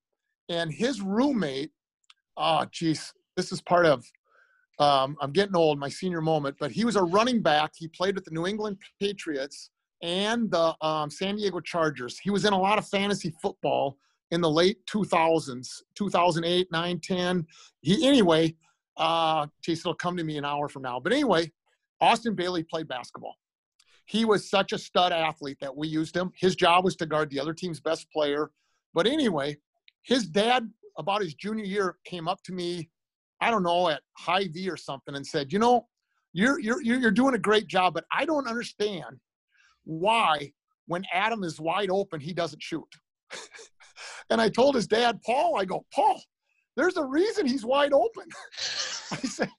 and his roommate. Oh, geez, this is part of um, I'm getting old, my senior moment, but he was a running back. He played with the New England Patriots and the um, San Diego Chargers. He was in a lot of fantasy football in the late 2000s, 2008, 9, 10. He, anyway, uh, geez, it'll come to me an hour from now. But anyway, Austin Bailey played basketball. He was such a stud athlete that we used him. His job was to guard the other team's best player. But anyway, his dad, about his junior year, came up to me, I don't know, at Hy-Vee or something, and said, You know, you're, you're, you're doing a great job, but I don't understand why, when Adam is wide open, he doesn't shoot. and I told his dad, Paul, I go, Paul, there's a reason he's wide open. I said,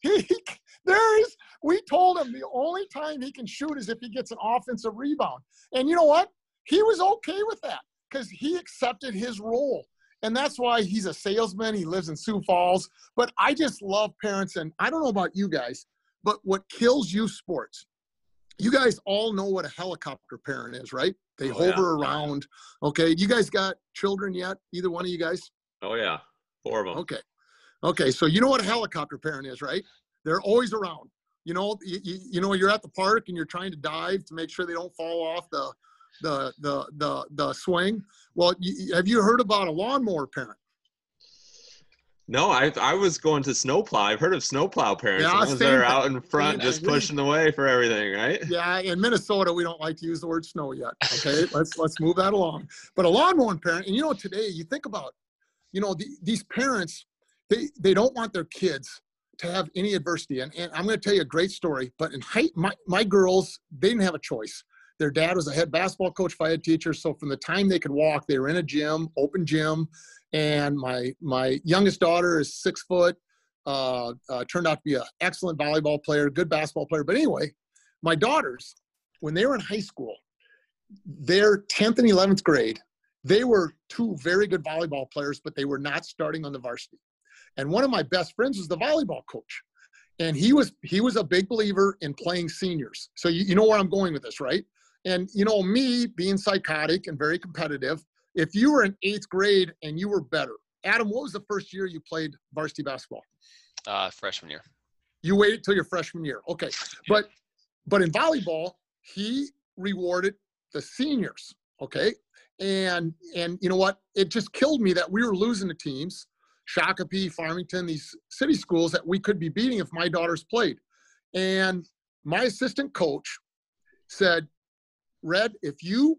he, he, there is, we told him the only time he can shoot is if he gets an offensive rebound. And you know what? He was okay with that because he accepted his role. And that's why he's a salesman. He lives in Sioux Falls. But I just love parents. And I don't know about you guys, but what kills youth sports you guys all know what a helicopter parent is, right? They oh, hover oh, yeah. around. Okay. You guys got children yet? Either one of you guys? Oh, yeah. Four of them. Okay. Okay. So you know what a helicopter parent is, right? They're always around. You know, you, you know, you're at the park and you're trying to dive to make sure they don't fall off the, the, the, the, the swing. Well, you, have you heard about a lawnmower parent? No, I I was going to snowplow. I've heard of snowplow parents. Yeah, ones that are out in front, just pushing the way for everything, right? Yeah, in Minnesota, we don't like to use the word snow yet. Okay, let's let's move that along. But a lawnmower parent, and you know, today you think about, you know, the, these parents, they they don't want their kids to have any adversity. And, and I'm going to tell you a great story. But in height, my my girls, they didn't have a choice. Their dad was a head basketball coach, phy ed teacher. So from the time they could walk, they were in a gym, open gym and my my youngest daughter is six foot. Uh, uh, turned out to be an excellent volleyball player, good basketball player. But anyway, my daughters, when they were in high school, their 10th and 11th grade, they were two very good volleyball players, but they were not starting on the varsity. And one of my best friends was the volleyball coach, and he was he was a big believer in playing seniors. So you, you know where I'm going with this, right? And you know, me being psychotic and very competitive, if you were in eighth grade and you were better, Adam, what was the first year you played varsity basketball? Uh, freshman year. You waited till your freshman year. Okay. But but in volleyball, he rewarded the seniors. Okay. And and you know what? It just killed me that we were losing the teams, Shakopee, Farmington, these city schools that we could be beating if my daughters played. And my assistant coach said, Red, if you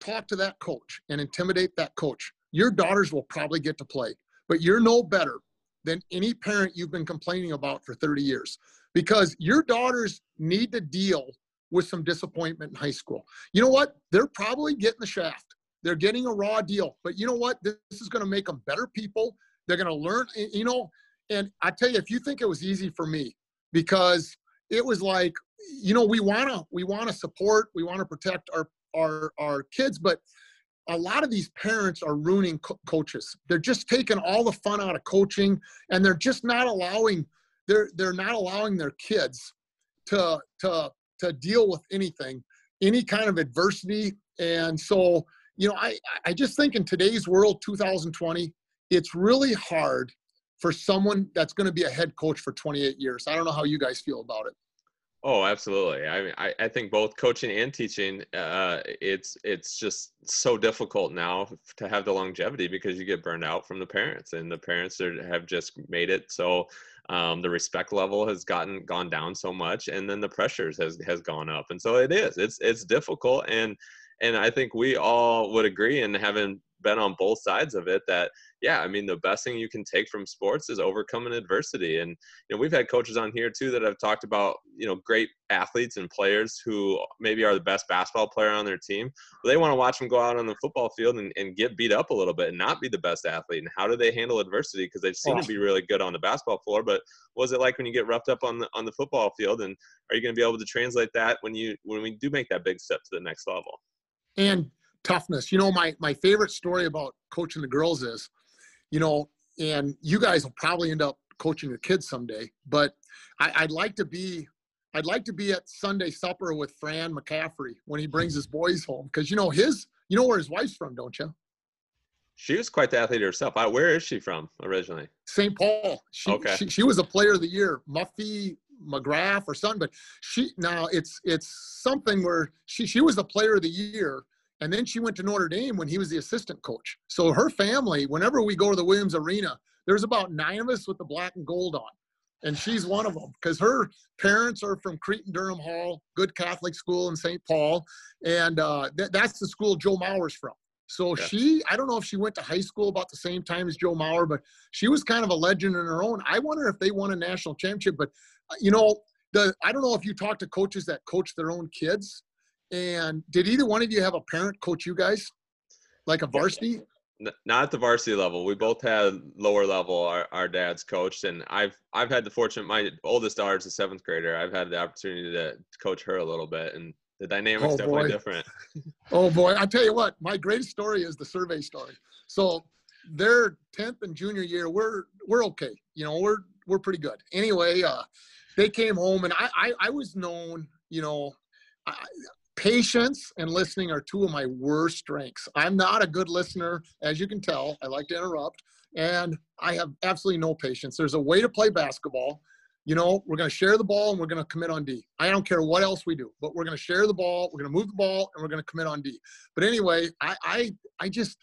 talk to that coach and intimidate that coach, your daughters will probably get to play. But you're no better than any parent you've been complaining about for 30 years because your daughters need to deal with some disappointment in high school. You know what? They're probably getting the shaft. They're getting a raw deal. But you know what? This is going to make them better people. They're going to learn, you know. And I tell you, if you think it was easy for me, because it was like, you know, we want to we want to support, we want to protect our our our kids, but a lot of these parents are ruining co- coaches. They're just taking all the fun out of coaching, and they're just not allowing they're they're not allowing their kids to to to deal with anything, any kind of adversity. And so, you know, I I just think in today's world, 2020, it's really hard for someone that's going to be a head coach for 28 years. I don't know how you guys feel about it. Oh, absolutely. I mean, I, I think both coaching and teaching, uh, it's it's just so difficult now to have the longevity because you get burned out from the parents, and the parents are, have just made it so um, the respect level has gotten gone down so much, and then the pressures has has gone up, and so it is. It's it's difficult, and and I think we all would agree, in having been on both sides of it that yeah i mean the best thing you can take from sports is overcoming adversity. And you know we've had coaches on here too that have talked about you know great athletes and players who maybe are the best basketball player on their team they want to watch them go out on the football field and, and get beat up a little bit and not be the best athlete. And how do they handle adversity? Because they seem oh. to be really good on the basketball floor but what is it like when you get roughed up on the on the football field? And are you going to be able to translate that when you when we do make that big step to the next level? And toughness. You know, my my favorite story about coaching the girls is, you know, and you guys will probably end up coaching your kids someday. But I, would like to be, I'd like to be at Sunday supper with Fran McCaffery when he brings his boys home because you know his, you know where his wife's from, don't you? She was quite the athlete herself. Where is she from originally? St. Paul. She, okay. She, she was a player of the year, Muffy McGrath or something. But she now it's it's something where she she was the player of the year and then she went to Notre Dame when he was the assistant coach. So her family, whenever we go to the Williams Arena, there's about nine of us with the black and gold on. And she's one of them because her parents are from Cretin-Derham Hall, good Catholic school in St. Paul. And uh, th- that's the school Joe Mauer's from. So yeah. she, I don't know if she went to high school about the same time as Joe Mauer, but she was kind of a legend in her own. I wonder if they won a national championship. But, uh, you know, the I don't know if you talk to coaches that coach their own kids and did either one of you have a parent coach you guys, like a varsity? Not at the varsity level. We both had lower level. Our, our dads coached, and I've I've had the fortune. My oldest daughter's a seventh grader. I've had the opportunity to coach her a little bit, and the dynamic's oh, definitely boy. different. oh boy! I tell you what, my greatest story is the survey story. So their tenth and junior year, we're we're okay. You know, we're we're pretty good. Anyway, uh, they came home, and I I, I was known. You know, I, patience and listening are two of my worst strengths. I'm not a good listener, as you can tell. I like to interrupt, and I have absolutely no patience. There's a way to play basketball. You know, we're going to share the ball and we're going to commit on D. I don't care what else we do, but we're going to share the ball, we're going to move the ball, and we're going to commit on D. But anyway, I, I, I just,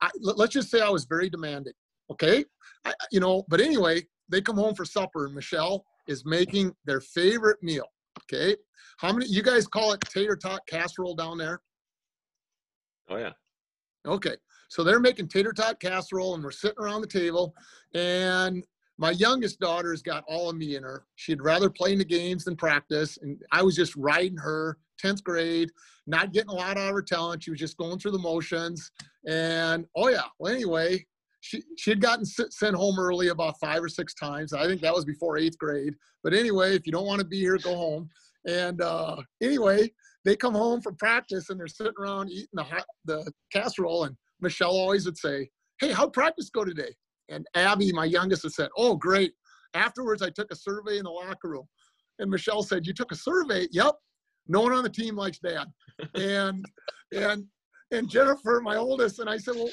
I, let's just say I was very demanding. Okay, I, you know. But anyway, they come home for supper, and Michelle is making their favorite meal. Okay, how many? You guys call it tater tot casserole down there? Oh yeah. Okay, so they're making tater tot casserole, and we're sitting around the table, and my youngest daughter's got all of me in her. She'd rather play in the games than practice, and I was just riding her. 10th grade, not getting a lot out of her talent. She was just going through the motions. And oh yeah, well anyway, she she had gotten sent home early about five or six times. I think that was before eighth grade. But anyway, if you don't want to be here, go home. And uh, anyway, they come home from practice and they're sitting around eating the hot, the casserole. And Michelle always would say, "Hey, how'd practice go today?" And Abby, my youngest, had said, "Oh, great." Afterwards, I took a survey in the locker room, and Michelle said, "You took a survey?" Yep. No one on the team likes Dad. and and and Jennifer, my oldest, and I said, well,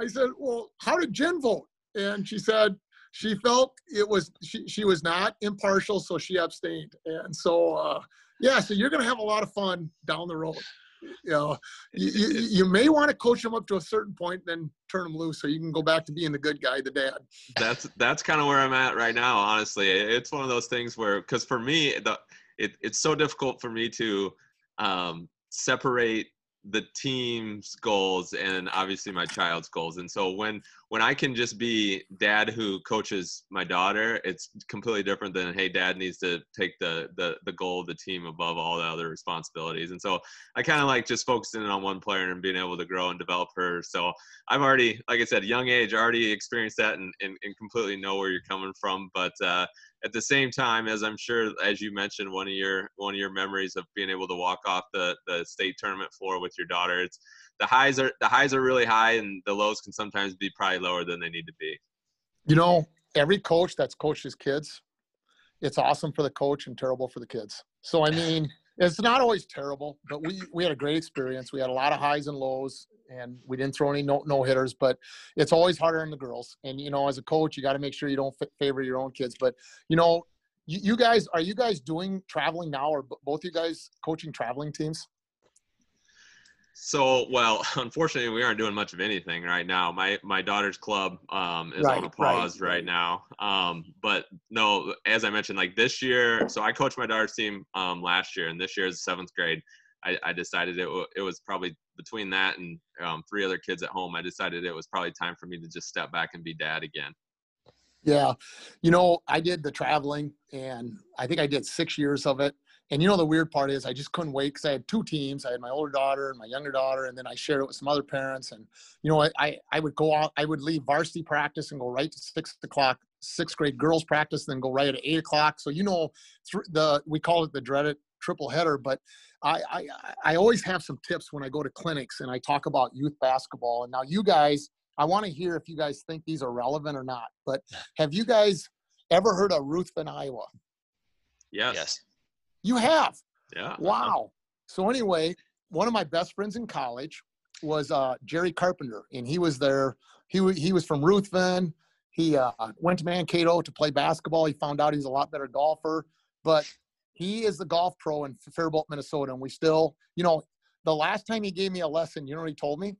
I said, well, how did Jen vote? And she said she felt it was she she was not impartial, so she abstained. And so uh, yeah, so you're gonna have a lot of fun down the road. You know, you, you, you may want to coach them up to a certain point, then turn them loose so you can go back to being the good guy, the dad. That's that's kind of where I'm at right now. Honestly, it's one of those things where, because for me, the it, it's so difficult for me to um, separate the team's goals and obviously my child's goals. And so when when i can just be dad who coaches my daughter it's completely different than hey dad needs to take the the, the goal of the team above all the other responsibilities. And so i kind of like just focusing on one player and being able to grow and develop her. So i've already like i said young age already experienced that and, and, and completely know where you're coming from. But uh, at the same time as i'm sure as you mentioned one of your one of your memories of being able to walk off the the state tournament floor with your daughter it's the highs are the highs are really high and the lows can sometimes be probably lower than they need to be. You know every coach that's coached his kids it's awesome for the coach and terrible for the kids. So i mean it's not always terrible but we we had a great experience. We had a lot of highs and lows and we didn't throw any no, no hitters but it's always harder on the girls. And you know as a coach you got to make sure you don't f- favor your own kids. But you know you, you, guys are you guys doing traveling now or both you guys coaching traveling teams so well unfortunately we aren't doing much of anything right now my my daughter's club um, is right, on a pause right, right, now um, but no as i mentioned like this year so i coached my daughter's team um, last year and this year is seventh grade I, I decided it, w- it was probably between that and um, three other kids at home, I decided it was probably time for me to just step back and be dad again. Yeah. You know, I did the traveling and I think I did six years of it. And you know, the weird part is I just couldn't wait because I had two teams. I had my older daughter and my younger daughter, and then I shared it with some other parents. And, you know, I, I would go out, I would leave varsity practice and go right to six o'clock, sixth grade girls practice, and then go right at eight o'clock. So, you know, the, we call it the dreaded triple header, but I, I, I always have some tips when I go to clinics and I talk about youth basketball. And now you guys, I want to hear if you guys think these are relevant or not. But have you guys ever heard of Ruthven, Iowa? Yes. Yes. You have. Yeah. Wow. So anyway, one of my best friends in college was uh, Jerry Carpenter, and he was there. He he was from Ruthven. He uh, went to Mankato to play basketball. He found out he's a lot better golfer, but he is the golf pro in Faribault, Minnesota, and we still, you know, the last time he gave me a lesson, you know what he told me?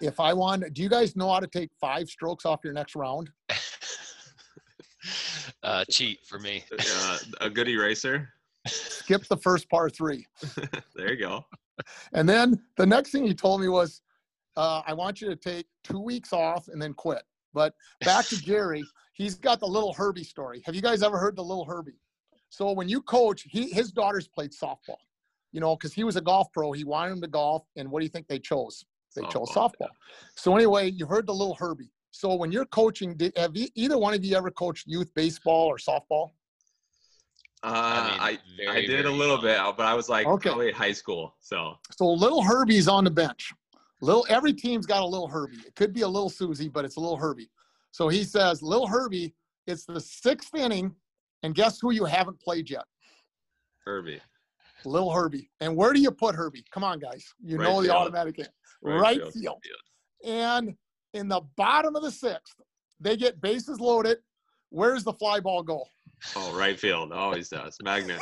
If I want, do you guys know how to take five strokes off your next round? uh, cheat for me. Uh, a good eraser. Skip the first par three. there you go. And then the next thing he told me was, uh, I want you to take two weeks off and then quit. But back to Gary, he's got the little Herbie story. Have you guys ever heard the little Herbie? So when you coach, he his daughters played softball, you know, because he was a golf pro. He wanted them to golf, and what do you think they chose? They softball, chose softball. Yeah. So anyway, you heard the little Herbie. So when you're coaching, have either one of you ever coached youth baseball or softball? Uh, I, mean, very, I did a little bit, but I was like okay. probably high school. So so little Herbie's on the bench. Little every team's got a little Herbie. It could be a little Susie, but it's a little Herbie. So he says, little Herbie, it's the sixth inning. And guess who you haven't played yet? Herbie. Little Herbie. And where do you put Herbie? Come on, guys. You right know field. the automatic right, right field. field. And in the bottom of the sixth, they get bases loaded. Where's the fly ball go? Oh, right field. Always does. Magnet.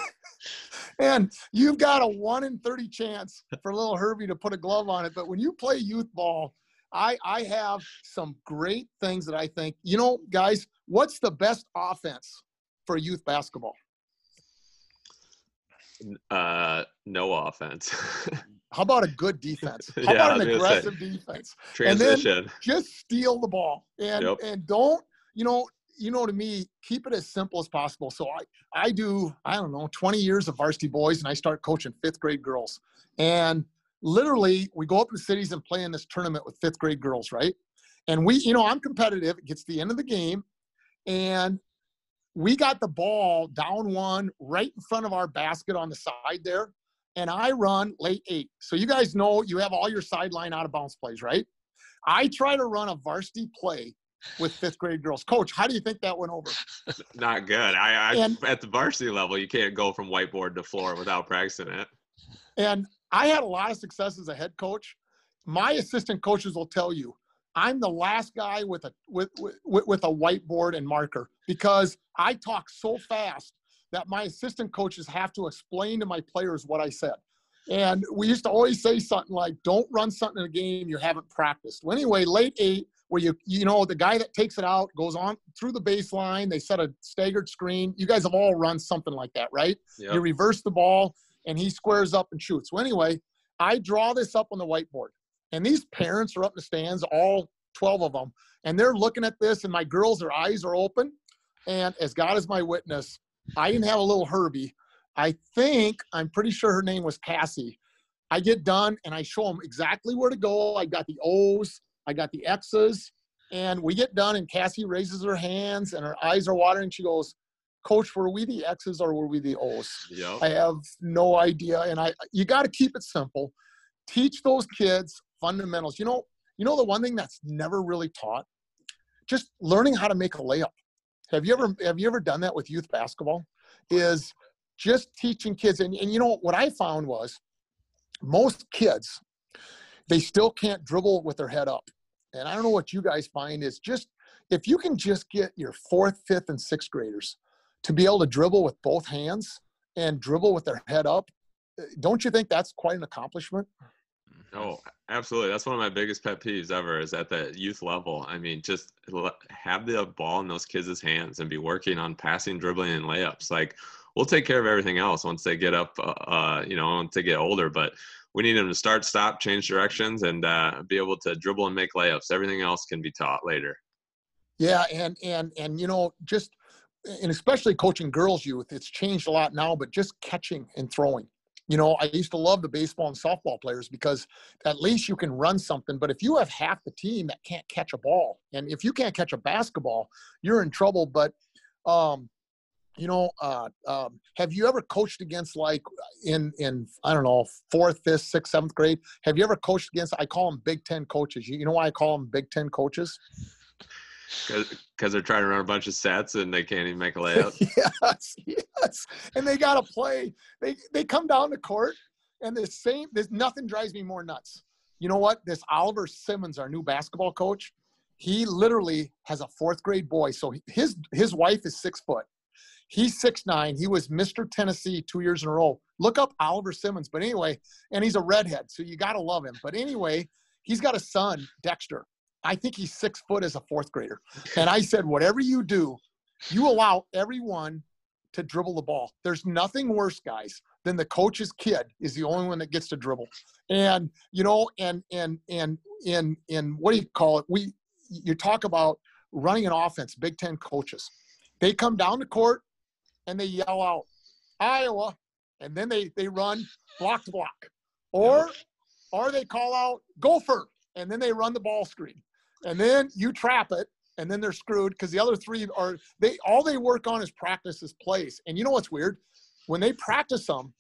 and you've got a one in 30 chance for little Herbie to put a glove on it. But when you play youth ball, I, I have some great things that I think, you know, guys, what's the best offense for youth basketball? Uh, no offense. How about a good defense? How yeah, about an aggressive say, defense? Transition. just steal the ball and yep. and don't you know you know to me keep it as simple as possible. So I I do I don't know 20 years of varsity boys and I start coaching fifth grade girls. And literally we go up to cities and play in this tournament with fifth grade girls right? And we you know I'm competitive. It gets the end of the game. And we got the ball down one right in front of our basket on the side there. And i run late eight. So you guys know you have all your sideline out of bounds plays right? I try to run a varsity play with fifth grade girls coach how do you think that went over not good i, I and, at the varsity level you can't go from whiteboard to floor without practicing it and I had a lot of success as a head coach. My assistant coaches will tell you I'm the last guy with a with, with with a whiteboard and marker because I talk so fast that my assistant coaches have to explain to my players what I said. And we used to always say something like, "Don't run something in a game you haven't practiced." Well, anyway, late eight, where you you know the guy that takes it out goes on through the baseline. They set a staggered screen. You guys have all run something like that, right? Yep. You reverse the ball, and he squares up and shoots. Well, anyway, I draw this up on the whiteboard, and these parents are up in the stands, all 12 of them, and they're looking at this, and my girls, their eyes are open. And as God is my witness, I didn't have a little Herbie. I think, I'm pretty sure her name was Cassie. I get done and I show them exactly where to go. I got the O's, I got the X's, and we get done, and Cassie raises her hands and her eyes are watering. She goes, Coach, were we the X's or were we the O's? Yep. I have no idea. And I you got to keep it simple. Teach those kids fundamentals. You know, you know the one thing that's never really taught? Just learning how to make a layup. Have you ever have you ever done that with youth basketball? Is just teaching kids and, and you know what I found was most kids they still can't dribble with their head up. And I don't know what you guys find is just if you can just get your fourth, fifth, and sixth graders to be able to dribble with both hands and dribble with their head up, eh, don't you think that's quite an accomplishment? Oh, absolutely. That's one of my biggest pet peeves ever is at the youth level. I mean, just have the ball in those kids' hands and be working on passing, dribbling, and layups. Like, we'll take care of everything else once they get up, uh, uh, you know, once they get older. But we need them to start, stop, change directions, and uh, be able to dribble and make layups. Everything else can be taught later. Yeah, and and and you know, just and especially coaching girls youth, it's changed a lot now. But just catching and throwing. You know, I used to love the baseball and softball players because at least you can run something. But if you have half the team that can't catch a ball, and if you can't catch a basketball, you're in trouble. But um, you know, uh, um, have you ever coached against like in in I don't know fourth, fifth, sixth, seventh grade? Have you ever coached against? I call them Big Ten coaches. You, you know why I call them Big Ten coaches? Because they're trying to run a bunch of sets and they can't even make a layup. yes, yes. And they got to play. They they come down the court, and the same. There's nothing drives me more nuts. You know what? This Oliver Simmons, our new basketball coach, he literally has a fourth grade boy. So his his wife is six foot. He's six nine. He was Mr. Tennessee two years in a row. Look up Oliver Simmons. But anyway, and he's a redhead, so you got to love him. But anyway, he's got a son, Dexter. I think he's six foot as a fourth grader. And I said, whatever you do, you allow everyone to dribble the ball. There's nothing worse, guys, than the coach's kid is the only one that gets to dribble. And you know, and and and in in what do you call it? We you talk about running an offense. Big Ten coaches, they come down the court and they yell out Iowa, and then they they run block to block, or or they call out Gopher, and then they run the ball screen, and then you trap it, and then they're screwed because the other three are they all they work on is practice is plays. And you know what's weird? When they practice them,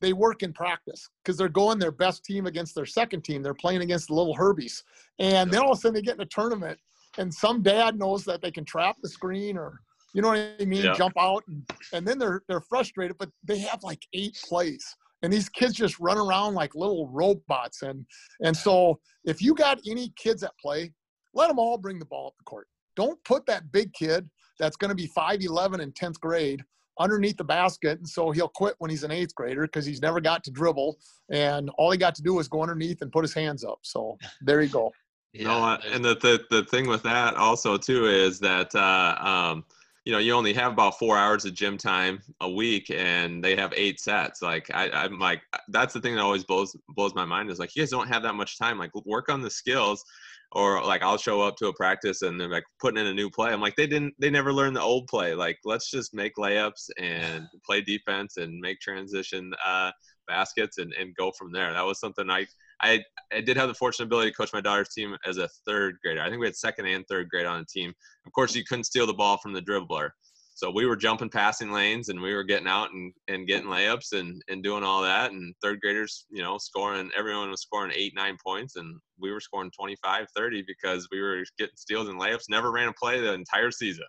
they work in practice because they're going their best team against their second team. They're playing against the little Herbies, and then all of a sudden they get in a tournament, and some dad knows that they can trap the screen or you know what I mean, Yeah. jump out, and, and then they're they're frustrated, but they have like eight plays. And these kids just run around like little robots, and and so if you got any kids that play, let them all bring the ball up the court. Don't put that big kid that's going to be 5'11 in 10th grade underneath the basket. And so he'll quit when he's an eighth grader because he's never got to dribble. And all he got to do was go underneath and put his hands up. So there you go. no, uh, and the, the the thing with that also too is that uh, um, you know you only have about four hours of gym time a week, and they have eight sets. Like I, I'm like that's the thing that always blows blows my mind is like you guys don't have that much time. Like work on the skills, or like I'll show up to a practice and they're like putting in a new play. I'm like they didn't they never learned the old play. Like let's just make layups and play defense and make transition uh, baskets and, and go from there. That was something I I I did have the fortunate ability to coach my daughter's team as a third grader. I think we had second and third grade on the team. Of course, you couldn't steal the ball from the dribbler. So we were jumping passing lanes and we were getting out and, and getting layups and, and doing all that. And third graders, you know, scoring, everyone was scoring eight, nine points. And we were scoring 25, 30 because we were getting steals and layups. Never ran a play the entire season.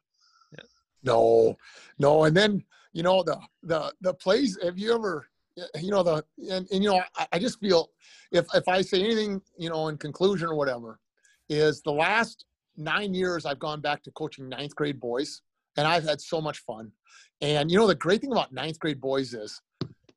No, no. And then, you know, the, the, the plays, have you ever, you know the and, and you know I, I just feel if if I say anything you know in conclusion or whatever is the last nine years I've gone back to coaching ninth grade boys and I've had so much fun. And you know the great thing about ninth grade boys is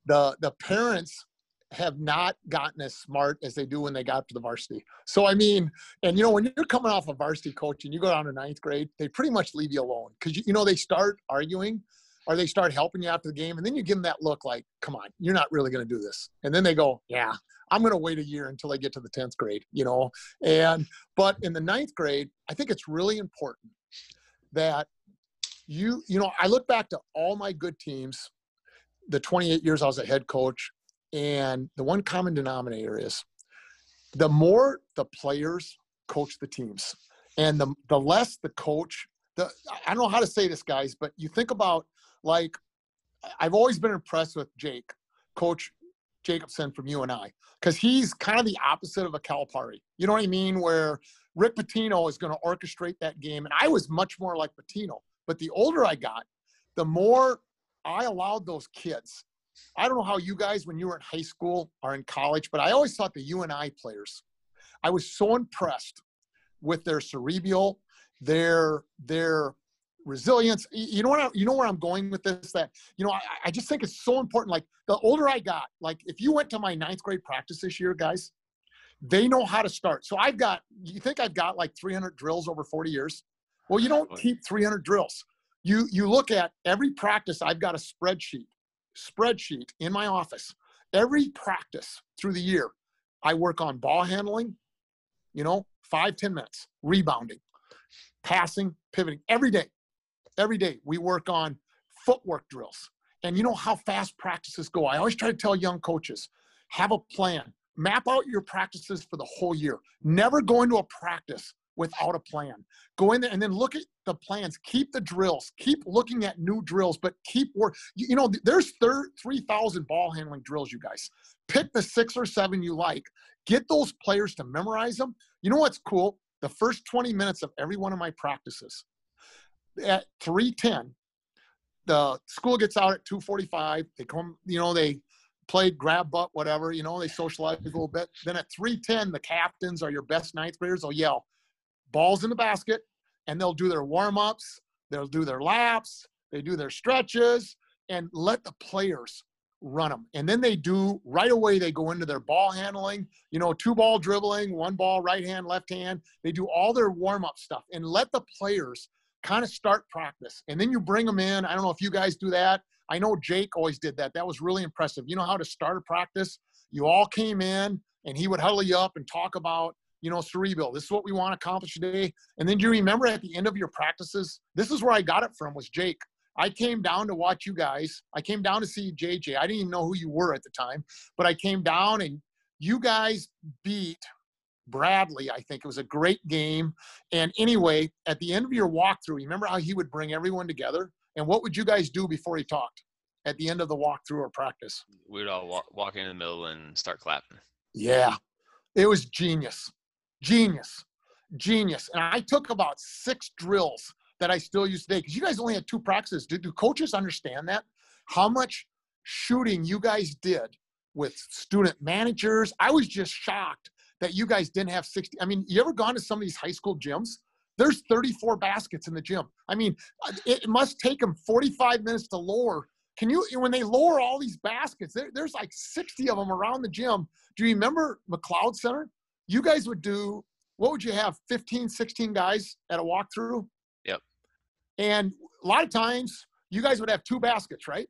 the the parents have not gotten as smart as they do when they got to the varsity. So I mean, and you know, when you're coming off a varsity coach and you go down to ninth grade, they pretty much leave you alone because you, you know they start arguing or they start helping you after the game, and then you give them that look like, "Come on, you're not really going to do this," and then they go, "Yeah, I'm going to wait a year until I get to the tenth grade," you know. And but in the ninth grade, I think it's really important that you you know I look back to all my good teams, the 28 years I was a head coach and the one common denominator is the more the players coach the teams and the, the less the coach, the, I don't know how to say this, guys, but you think about like, I've always been impressed with Jake, Coach Jacobson from UNI, because he's kind of the opposite of a Calipari. You know what I mean? Where Rick Pitino is going to orchestrate that game. And I was much more like Pitino. But the older I got, the more I allowed those kids I don't know how you guys, when you were in high school or in college, but I always thought the UNI players, I was so impressed with their cerebral, their their resilience. You know what? I, you know where I'm going with this? That you know, I, I just think it's so important. Like the older I got, like if you went to my ninth grade practice this year, guys, they know how to start. So I've got. You think I've got like 300 drills over 40 years? Well, you don't keep 300 drills. You you look at every practice. I've got a spreadsheet spreadsheet in my office. Every practice through the year, I work on ball handling, you know, five ten minutes, rebounding, passing, pivoting every day. Every day we work on footwork drills. And you know how fast practices go. I always try to tell young coaches have a plan, map out your practices for the whole year. Never go into a practice without a plan. Go in there and then look at the plans. Keep the drills. Keep looking at new drills, but keep work. You know, there's 3,000 ball handling drills, you guys. Pick the six or seven you like. Get those players to memorize them. You know what's cool? The first 20 minutes of every one of my practices at 310, the school gets out at 245. They come, you know, they play grab butt, whatever, you know, they socialize a little bit. Then at 310, the captains are your best ninth graders They'll yell, balls in the basket, and they'll do their warm ups, they'll do their laps, they do their stretches, and let the players run them. And then they do right away, they go into their ball handling, you know, two ball dribbling, one ball, right hand, left hand. They do all their warm up stuff and let the players kind of start practice. And then you bring them in. I don't know if you guys do that. I know Jake always did that. That was really impressive. You know how to start a practice? You all came in and he would huddle you up and talk about you know, cerebral. This is what we want to accomplish today. And then you remember at the end of your practices? This is where I got it from was Jake. I came down to watch you guys. I came down to see JJ. I didn't even know who you were at the time, but I came down and you guys beat Bradley. I think it was a great game. And anyway, at the end of your walkthrough, you remember how he would bring everyone together? And what would you guys do before he talked at the end of the walkthrough or practice? We would all walk, walk in the middle and start clapping. Yeah, it was genius. Genius. Genius. And I took about six drills that I still use today because you guys only had two practices. Do, do coaches understand that? How much shooting you guys did with student managers? I was just shocked that you guys didn't have 60. I mean, you ever gone to some of these high school gyms? There's 34 baskets in the gym. I mean, it must take them 45 minutes to lower. Can you, when they lower all these baskets, there, there's like 60 of them around the gym. Do you remember McLeod Center? you guys would do what would you have 15 16 guys at a walkthrough yep and a lot of times you guys would have two baskets right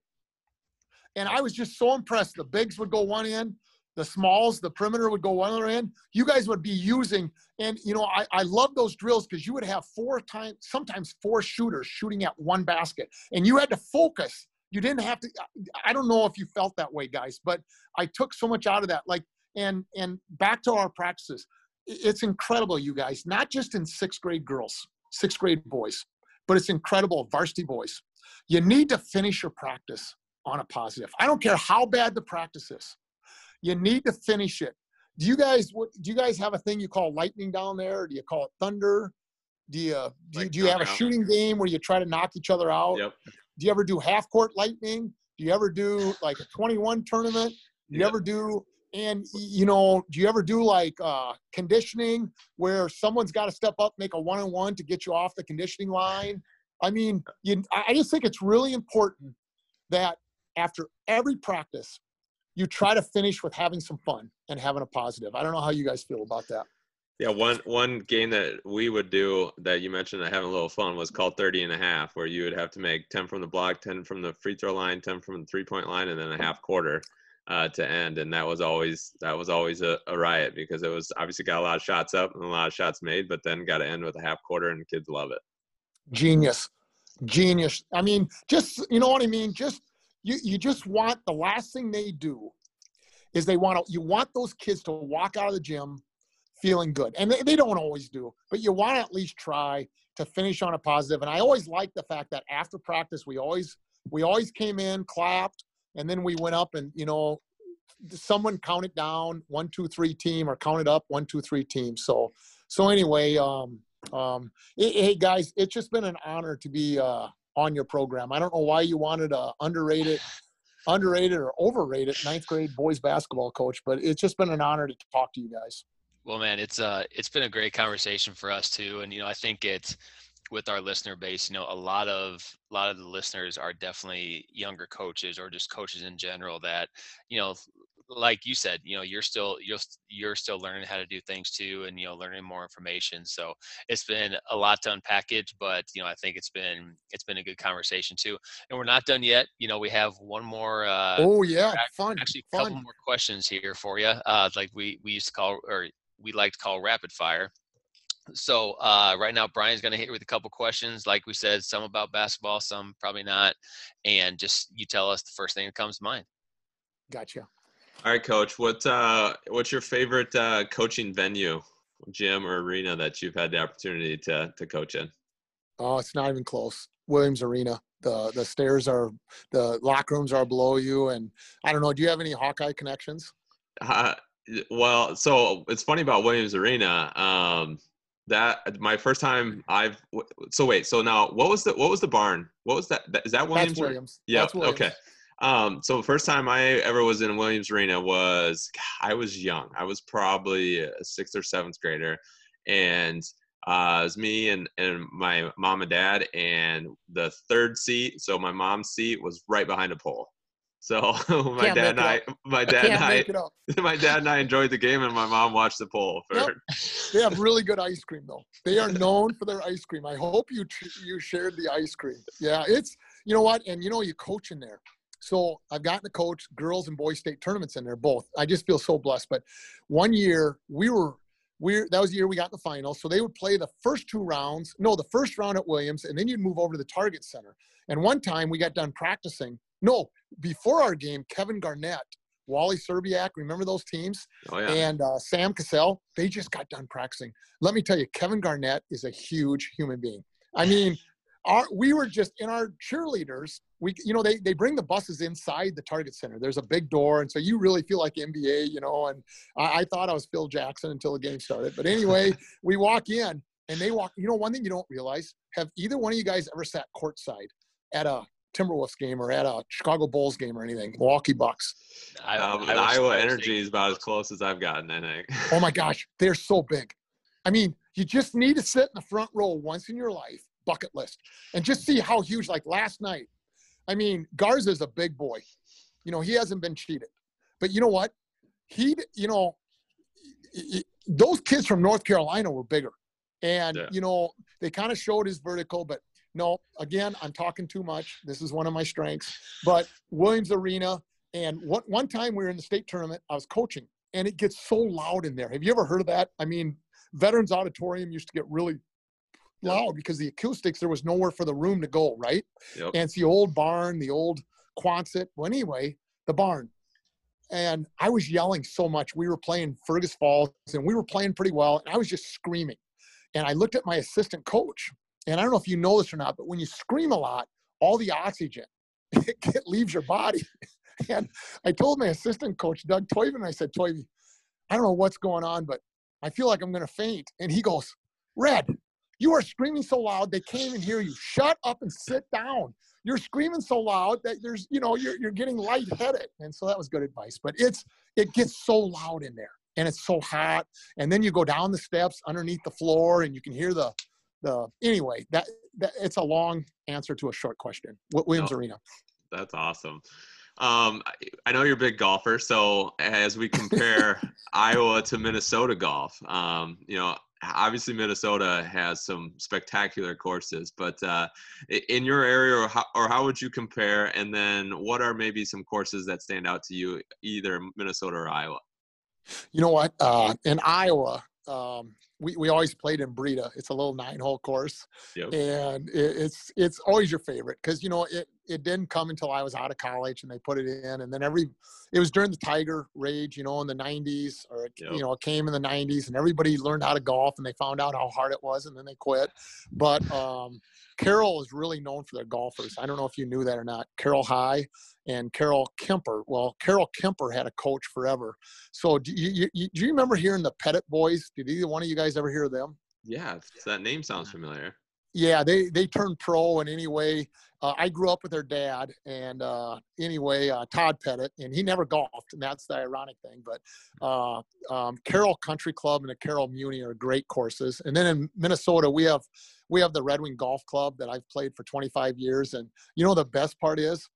and i was just so impressed the bigs would go one end the smalls the perimeter would go one other end. You guys would be using and you know i, I love those drills because you would have four times sometimes four shooters shooting at one basket and you had to focus. You didn't have to i don't know if you felt that way guys but i took so much out of that like and and back to our practices. It's incredible you guys not just in sixth grade girls sixth grade boys but it's incredible varsity boys. You need to finish your practice on a positive. I don't care how bad the practice is you need to finish it do you guys what do you guys have a thing you call lightning down there do you call it thunder do you do, like, do you have a shooting game where you try to knock each other out yep. do you ever do half court lightning Do you ever do like a 21 tournament? Do you Yeah. ever do and you know, do you ever do like uh conditioning where someone's got to step up, make a one-on-one to get you off the conditioning line? I mean, you, I just think it's really important that after every practice, you try to finish with having some fun and having a positive. I don't know how you guys feel about that. Yeah, one one game that we would do that you mentioned that having a little fun was called 30 and a half, where you would have to make 10 from the block, 10 from the free throw line, 10 from the three point line, and then a half quarter uh, to end. And that was always that was always a, a riot because it was obviously got a lot of shots up and a lot of shots made, but then got to end with a half quarter, and kids love it. genius genius i mean just you know what i mean just you you just want the last thing they do is they want to you want those kids to walk out of the gym feeling good. And they, they don't always do but you want to at least try to finish on a positive. And i always like the fact that after practice we always we always came in clapped and then we went up and you know someone counted down one two three team or counted up one two three team. So so anyway um um hey, hey, guys it's just been an honor to be uh on your program i don't know why you wanted to underrated, underrated or overrated ninth grade boys basketball coach but it's just been an honor to talk to you guys Well, man, it's uh, it's been a great conversation for us too, and you know, I think it's with our listener base. You know, a lot of a lot of the listeners are definitely younger coaches or just coaches in general that, you know, like you said, you know, you're still you're you're still learning how to do things too, and you know, learning more information. So it's been a lot to unpackage, but you know, I think it's been it's been a good conversation too. And we're not done yet. You know, we have one more. Uh, oh yeah fun actually a couple fun more questions here for you uh like we we used to call or we like to call rapid fire so uh right now brian's going to hit you with a couple questions like we said some about basketball some probably not and just you tell us the first thing that comes to mind gotcha All right, coach. What uh, what's your favorite uh, coaching venue, gym or arena that you've had the opportunity to to coach in? oh it's not even close williams arena the the stairs are the locker rooms are below you and i don't know do you have any hawkeye connections Uh, well, so it's funny about Williams Arena. Um, that my first time I've so wait. So now, what was the what was the barn? What was that? Is that Williams? that's williams Yeah. that's williams. Okay. Um, so the first time I ever was in Williams Arena was I was young. I was probably a sixth or seventh grader, and uh, it was me and, and my mom and dad, and the third seat. So my mom's seat was right behind a pole. So my Can't dad and I, my dad and I, make it up my dad and I enjoyed the game, and my mom watched the pole. For, Yep. They have really good ice cream, though. They are known for their ice cream. I hope you you shared the ice cream. Yeah, it's you know what, and you know you coach in there. So I've gotten to coach girls and boys state tournaments in there both. I just feel so blessed. But one year we were we that was the year we got in the final. So they would play the first two rounds. No, the first round at Williams, and then you'd move over to the Target Center. And one time we got done practicing. No, before our game, Kevin Garnett, Wally Szczerbiak, remember those teams? oh yeah. and uh, Sam Cassell, they just got done practicing. Let me tell you, Kevin Garnett is a huge human being. I mean, our we were just in our cheerleaders. We, you know, they they bring the buses inside the Target Center. There's a big door, and so you really feel like NBA, you know. And I, I thought I was Phil Jackson until the game started. But anyway, we walk in, and they walk. You know, one thing you don't realize: have either one of you guys ever sat courtside at a Timberwolves game or at a Chicago Bulls game or anything? Milwaukee Bucks. I, Um, I the Iowa Energy is about as close as I've gotten, I think. Oh my gosh, they're so big. I mean, you just need to sit in the front row once in your life, bucket list, and just see how huge. Like last night, I mean, Garza's a big boy. You know, he hasn't been cheated, but you know what? He, you know, y- those kids from North Carolina were bigger, and Yeah. you know, they kind of showed his vertical, but no, again, I'm talking too much. This is one of my strengths. But Williams Arena, and one one time we were in the state tournament, I was coaching, and it gets so loud in there. Have you ever heard of that? I mean, Veterans Auditorium used to get really loud because the acoustics there was nowhere for the room to go, right? Yep. And it's the old barn, the old Quonset. Well, anyway, the barn. And I was yelling so much. We were playing Fergus Falls, and we were playing pretty well. And I was just screaming. And I looked at my assistant coach, and I don't know if you know this or not, but when you scream a lot, all the oxygen it leaves your body. And I told my assistant coach, Doug Toyven, I said, Toyven, I don't know what's going on, but I feel like I'm going to faint. And he goes, Red, you are screaming so loud, they can't even hear you. Shut up and sit down. you're screaming so loud that there's you know you're you're getting lightheaded and so that was good advice but it's it gets so loud in there and it's so hot and then you go down the steps underneath the floor and you can hear the the anyway that, that it's a long answer to a short question What williams No. arena That's awesome. Um, I- I know you're a big golfer, so as we compare Iowa to Minnesota golf, um, you know, obviously Minnesota has some spectacular courses, but uh, in your area, or how, or how would you compare? And then, what are maybe some courses that stand out to you, either Minnesota or Iowa? you know what uh in iowa um we, we always played in Breda. It's a little nine hole course. Yep. And it, it's it's always your favorite because you know it it didn't come until I was out of college and they put it in and then every it was during the Tiger rage, you know, in the 90s or it, Yep. you know, it came in the 90s and everybody learned how to golf and they found out how hard it was and then they quit. But um Carroll is really known for their golfers. I don't know if you knew that or not. Carroll High and Carroll Kuemper. Well, Carroll Kuemper had a coach forever. So do you, you, do you remember hearing the Pettit boys? Did either one of you guys ever hear of them? Yeah, that name sounds familiar. Yeah, they they turned pro, and anyway, uh, I grew up with their dad, and uh, anyway, uh, Todd Pettit, and he never golfed, and that's the ironic thing. But uh, um, Carroll Country Club and the Carroll Muni are great courses, and then in Minnesota we have we have the Red Wing Golf Club that I've played for 25 years, and you know the best part is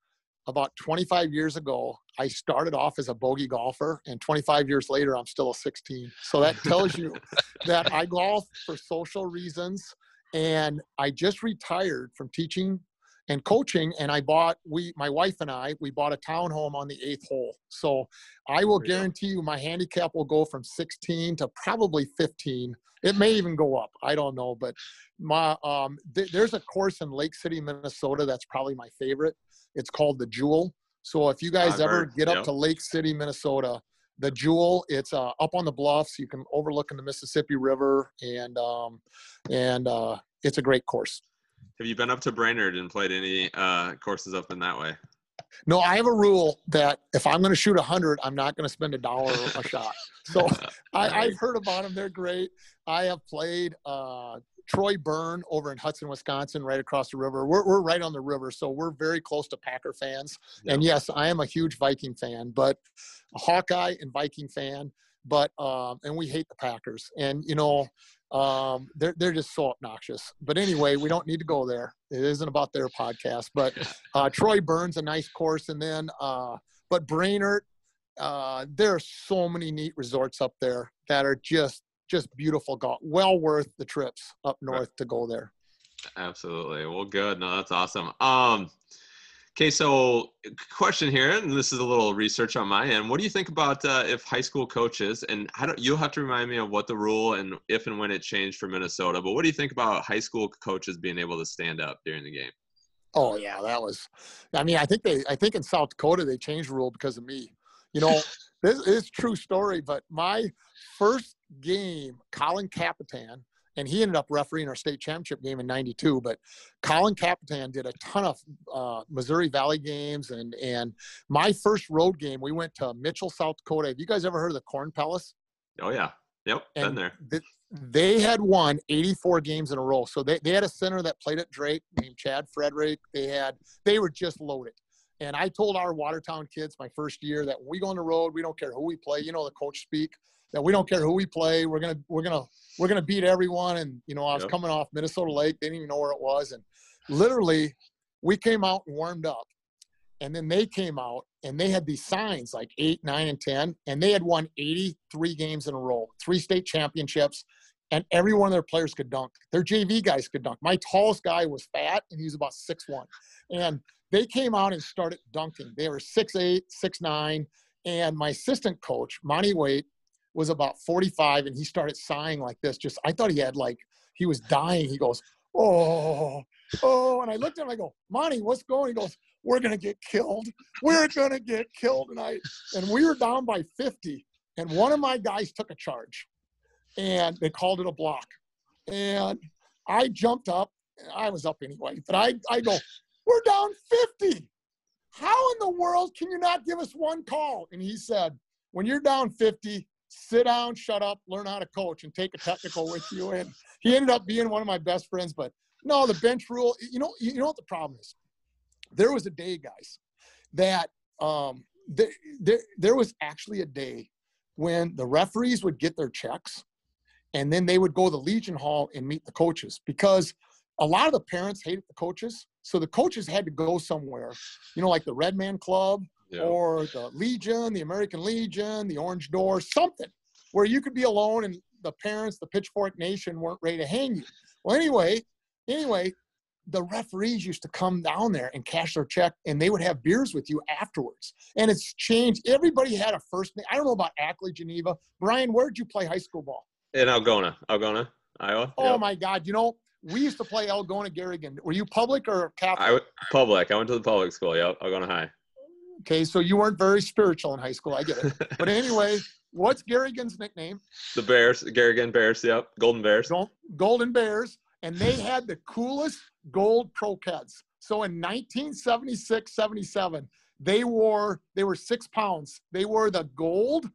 about 25 years ago, I started off as a bogey golfer, and 25 years later, I'm still a 16. So that tells you that I golf for social reasons, and I just retired from teaching and coaching, and I bought we my wife and I we bought a townhome on the eighth hole. So I will guarantee you my handicap will go from 16 to probably 15. It may even go up. I don't know, but my um, th- there's a course in Lake City, Minnesota that's probably my favorite. It's called the Jewel. So if you guys I've ever heard, get up yep. to Lake City, Minnesota, the Jewel, it's uh, up on the bluffs. You can overlook in the Mississippi River, and um, and uh, it's a great course. Have you been up to Brainerd and played any uh, courses up in that way? No, I have a rule that if I'm going to shoot a hundred, I'm not going to spend a dollar a shot. So I, I've heard about them. They're great. I have played uh, Troy Burne over in Hudson, Wisconsin, right across the river. We're, we're right on the river, so we're very close to Packer fans. And yes, I am a huge Viking fan, but a Hawkeye and Viking fan. But um, and we hate the Packers, and you know um, they're they're just so obnoxious. But anyway, we don't need to go there. It isn't about their podcast. But uh, Troy Burne's a nice course, and then uh, but Brainerd, uh, there are so many neat resorts up there that are just just beautiful golf. Well worth the trips up north to go there. Absolutely. Well, good. No, that's awesome. Um, okay, so question here, and this is a little research on my end. What do you think about uh, if high school coaches, and I don't, you'll have to remind me of what the rule and if and when it changed for Minnesota, but what do you think about high school coaches being able to stand up during the game? Oh yeah, that was. I mean, I think they. I think in South Dakota they changed the rule because of me. You know, this is true story. But my first game, Colin Capitan, and he ended up refereeing our state championship game in '92. But Colin Capitan did a ton of uh, Missouri Valley games, and and my first road game, we went to Mitchell, South Dakota. Have you guys ever heard of the Corn Palace? Oh, yeah. Yep, been there. th- they had won 84 games in a row. So they, they had a center that played at Drake named Chad Frederick. They had they were just loaded. And I told our Watertown kids my first year that when we go on the road, we don't care who we play. You know the coach speak that we don't care who we play. We're gonna we're gonna we're gonna beat everyone. And you know I was Yep. coming off Minnesota Lake. They didn't even know where it was. And literally, we came out and warmed up. And then they came out and they had these signs like eight, nine, and 10. And they had won 83 games in a row, three state championships. And every one of their players could dunk. Their JV guys could dunk. My tallest guy was fat and he was about six one. And they came out and started dunking. They were six eight, six nine. And my assistant coach, Monty Waite, was about 45 and he started sighing like this. Just I thought he had like he was dying. He goes, Oh, oh. And I looked at him, I go, Monty, what's going? He goes, We're gonna get killed. We're gonna get killed tonight. And we were down by 50. And one of my guys took a charge and they called it a block. And I jumped up. I was up anyway, but I, I go, We're down 50. How in the world can you not give us one call? And he said, When you're down 50, sit down, shut up, learn how to coach, and take a technical with you. And he ended up being one of my best friends. But no, the bench rule, you know, you know what the problem is? there was a day, guys, that um, there, there, there was actually a day when the referees would get their checks and then they would go to the Legion Hall and meet the coaches because a lot of the parents hated the coaches. So the coaches had to go somewhere, you know, like the Red Man Club Yeah. or the Legion, the American Legion, the Orange Door, something where you could be alone and the parents, the Pitchfork Nation weren't ready to hang you. Well, anyway, anyway, the referees used to come down there and cash their check and they would have beers with you afterwards. And it's changed. Everybody had a first name. I don't know about Ackley, Geneva. Brian, where'd you play high school ball? In Algona, Algona, Iowa. Oh Yep. my God. You know, we used to play Algona Garrigan. Were you public or Catholic? I public. I went to the public school. Yep, Algona High. Okay, so you weren't very spiritual in high school. I get it. But anyway, what's Garrigan's nickname? The Bears, Garrigan Bears. Yep, Golden Bears. Golden Bears. And they had the coolest gold pro Keds. So in 1976, 77, they wore, they were six pounds. They wore the gold,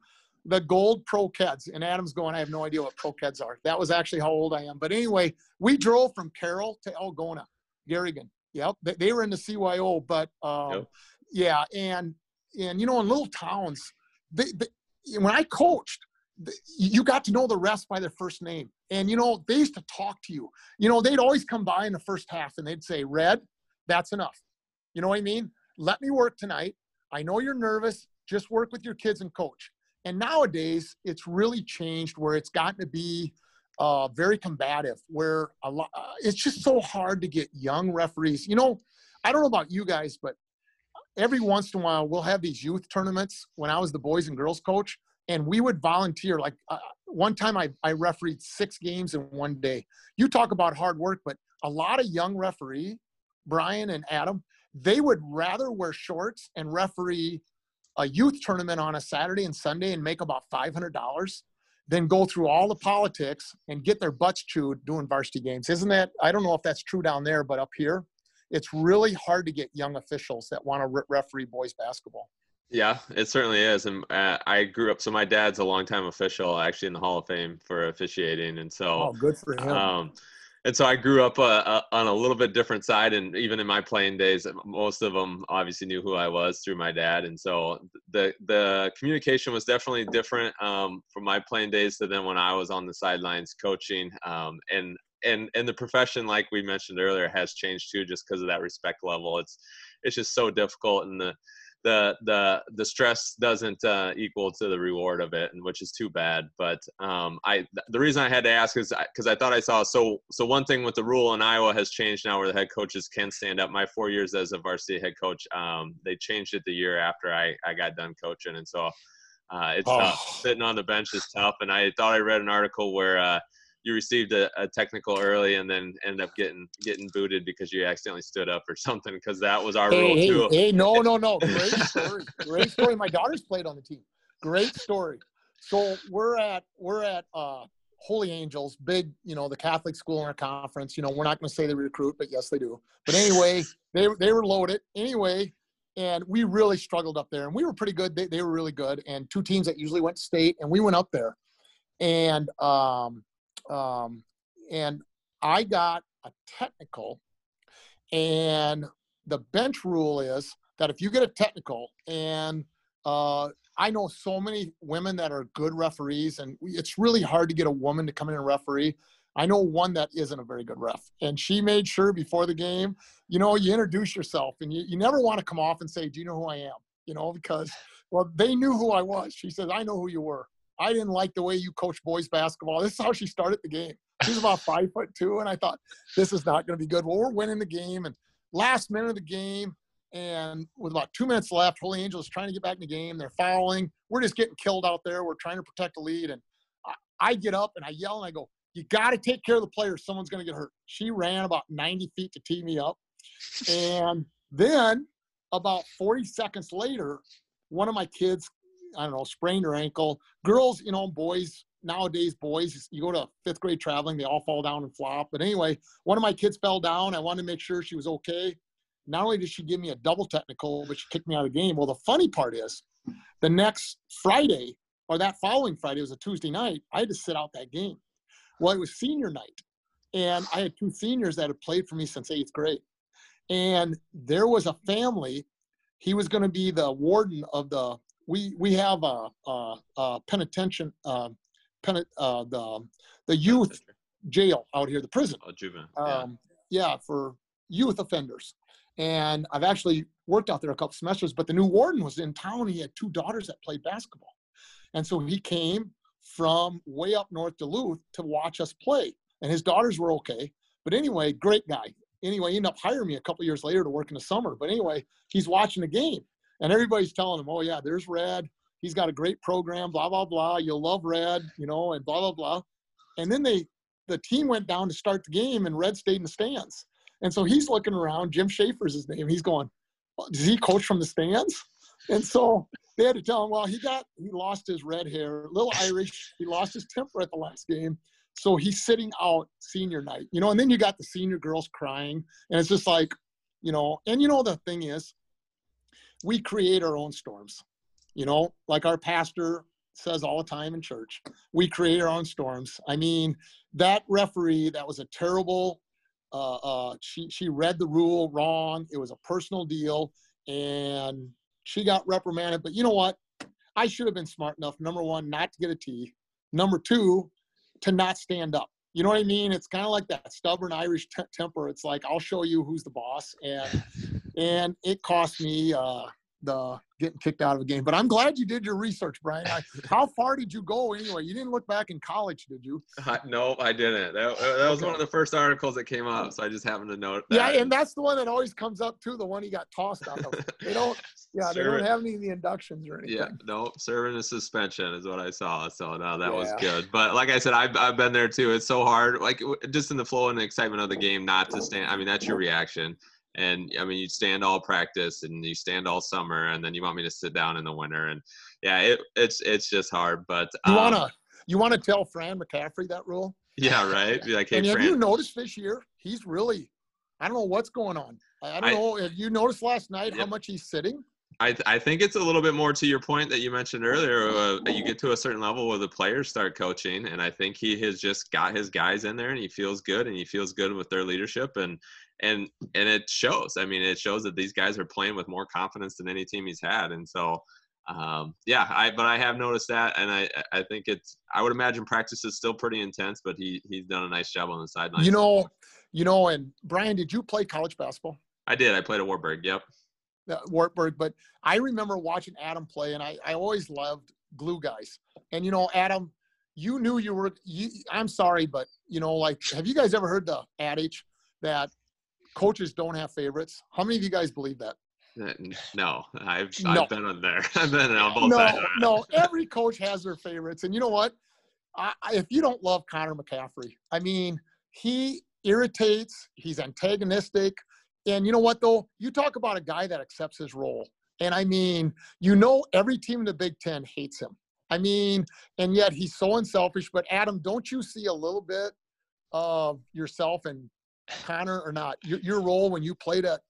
the gold pro Keds. And Adam's going, I have no idea what pro Keds are. That was actually how old I am. But anyway, we drove from Carroll to Algona, Garrigan. Yep. They, they were in the CYO, but um, Yep. Yeah. And, and, you know, in little towns, they, they, when I coached, you got to know the rest by their first name. And, you know, they used to talk to you. You know, they'd always come by in the first half and they'd say, Red, that's enough. You know what I mean? Let me work tonight. I know you're nervous. Just work with your kids and coach. And nowadays, it's really changed where it's gotten to be uh, very combative, where a lot, uh, it's just so hard to get young referees. You know, I don't know about you guys, but every once in a while we'll have these youth tournaments when I was the boys and girls coach, and we would volunteer. Like uh, one time I, I refereed six games in one day. You talk about hard work, but a lot of young referee, Brian and Adam, they would rather wear shorts and referee a youth tournament on a Saturday and Sunday and make about $500 than go through all the politics and get their butts chewed doing varsity games. Isn't that, I don't know if that's true down there, but up here, it's really hard to get young officials that want to referee boys basketball. Yeah, it certainly is. And uh, I grew up. So my dad's a longtime official, actually in the Hall of Fame for officiating, and so Oh, good for him. Um, and so I grew up uh, uh, on a little bit different side, and even in my playing days, most of them obviously knew who I was through my dad, and so the the communication was definitely different um, from my playing days to then when I was on the sidelines coaching, um, and and and the profession, like we mentioned earlier, has changed too, just because of that respect level. It's it's just so difficult, and the the the the stress doesn't uh, equal to the reward of it, and which is too bad. But um, I the reason I had to ask is because I thought I saw so so one thing with the rule in Iowa has changed now, where the head coaches can stand up. My four years as a varsity head coach, um, they changed it the year after I I got done coaching, and so uh, it's Oh. tough. Sitting on the bench is tough, and I thought I read an article where. Uh, you received a, a technical early and then ended up getting getting booted because you accidentally stood up or something because that was our rule Hey, too. hey, hey, no, no, no. Great story. Great story. My daughter's played on the team. Great story. So we're at we're at uh, Holy Angels, big, you know, the Catholic school in our conference. You know, we're not going to say they recruit, but yes, they do. But anyway, they they were loaded. Anyway, and we really struggled up there, and we were pretty good. They they were really good, and two teams that usually went to state, and we went up there, and um um and I got a technical, and the bench rule is that if you get a technical and uh, I know so many women that are good referees, and it's really hard to get a woman to come in and referee. I know one that isn't a very good ref, and she made sure before the game, you know, you introduce yourself, and you, you never want to come off and say, "Do you know who I am?" You know, because well, they knew who I was. She says, "I know who you were." I didn't like the way you coach boys basketball. This is how she started the game. She's about five foot two, and I thought this is not going to be good. Well, we're winning the game, and last minute of the game, and with about two minutes left, Holy Angels trying to get back in the game. They're fouling. We're just getting killed out there. We're trying to protect the lead, and I, I get up and I yell and I go, "You got to take care of the players. Someone's going to get hurt." She ran about 90 feet to tee me up, and then about 40 seconds later, one of my kids, I don't know, sprained her ankle. Girls, you know, boys nowadays, boys, you go to fifth grade traveling, they all fall down and flop. But anyway, one of my kids fell down. I wanted to make sure she was okay. Not only did she give me a double technical, but she kicked me out of the game. Well, the funny part is, the next Friday or that following Friday was a Tuesday night. I had to sit out that game. Well, it was senior night, and I had two seniors that had played for me since eighth grade. and there was a family. He was going to be the warden of the. We we have a, a, a penitentiary, uh, pen, uh, the the youth jail out here, the prison. Oh, juvenile. Um, yeah, for youth offenders. And I've actually worked out there a couple semesters, but the new warden was in town. He had two daughters that played basketball. And so he came from way up north Duluth to watch us play. And his daughters were okay. But anyway, great guy. Anyway, he ended up hiring me a couple years later to work in the summer. But anyway, he's watching the game. And everybody's telling him, oh, yeah, there's Red. He's got a great program, blah, blah, blah. You'll love Red, you know, and blah, blah, blah. And then they, the team went down to start the game, and Red stayed in the stands. And so he's looking around. Jim Schaefer's his name. He's going, does he coach from the stands? And so they had to tell him, well, he got, he lost his red hair, little Irish. He lost his temper at the last game. So he's sitting out senior night, you know, and then you got the senior girls crying. And it's just like, you know, and you know, the thing is, we create our own storms, you know, like our pastor says all the time in church, we create our own storms. I mean, that referee, that was a terrible uh, uh, she she read the rule wrong. It was a personal deal, and she got reprimanded. But you know what? I should have been smart enough. Number one, not to get a T. Number two, to not stand up. You know what I mean? It's kind of like that stubborn Irish t- temper. It's like I'll show you who's the boss, and and it cost me uh, the getting kicked out of a game. But I'm glad you did your research, Brian. I, how far did you go anyway? You didn't look back in college, did you? Uh, no, I didn't. That, that was okay. one of the first articles that came up, so I just happened to note that. Yeah, and that's the one that always comes up too. The one he got tossed out of. They don't. Yeah, they don't have any of the inductions or anything. Yeah, no, serving a suspension is what I saw. So no, that yeah. was good. But like I said, I've I've been there too. It's so hard, like just in the flow and the excitement of the game, not to stand. I mean, that's your reaction and I mean, you stand all practice and you stand all summer, and then you want me to sit down in the winter, and yeah, it, it's it's just hard. But um, you wanna you wanna tell Fran McCaffery that rule? Yeah, right. Be like, hey, and have Fran. you noticed this year? He's really, I don't know what's going on. I don't I, know. Have you noticed last night how much he's sitting? I, I think it's a little bit more to your point that you mentioned earlier. Uh, you get to a certain level where the players start coaching, and I think he has just got his guys in there, and he feels good, and he feels good with their leadership, and and and it shows. I mean, it shows that these guys are playing with more confidence than any team he's had, and so um, yeah. I but I have noticed that, and I I think it's I would imagine practice is still pretty intense, but he he's done a nice job on the sideline. You know, you know, and Brian, did you play college basketball? I did. I played at Wartburg. Yep. Uh, Wartburg, but I remember watching Adam play, and I I always loved glue guys. And you know, Adam, you knew you were. You, I'm sorry, but you know, like, have you guys ever heard the adage that coaches don't have favorites. How many of you guys believe that? Uh, no, I've, no. I've been on there. I've been on both no, sides. No, every coach has their favorites. And you know what? I, if you don't love Connor McCaffery, I mean, he irritates, he's antagonistic. And you know what, though? You talk about a guy that accepts his role. And I mean, you know, every team in the Big Ten hates him. I mean, and yet he's so unselfish. But Adam, don't you see a little bit of yourself and Connor or not? Your, your role when you played at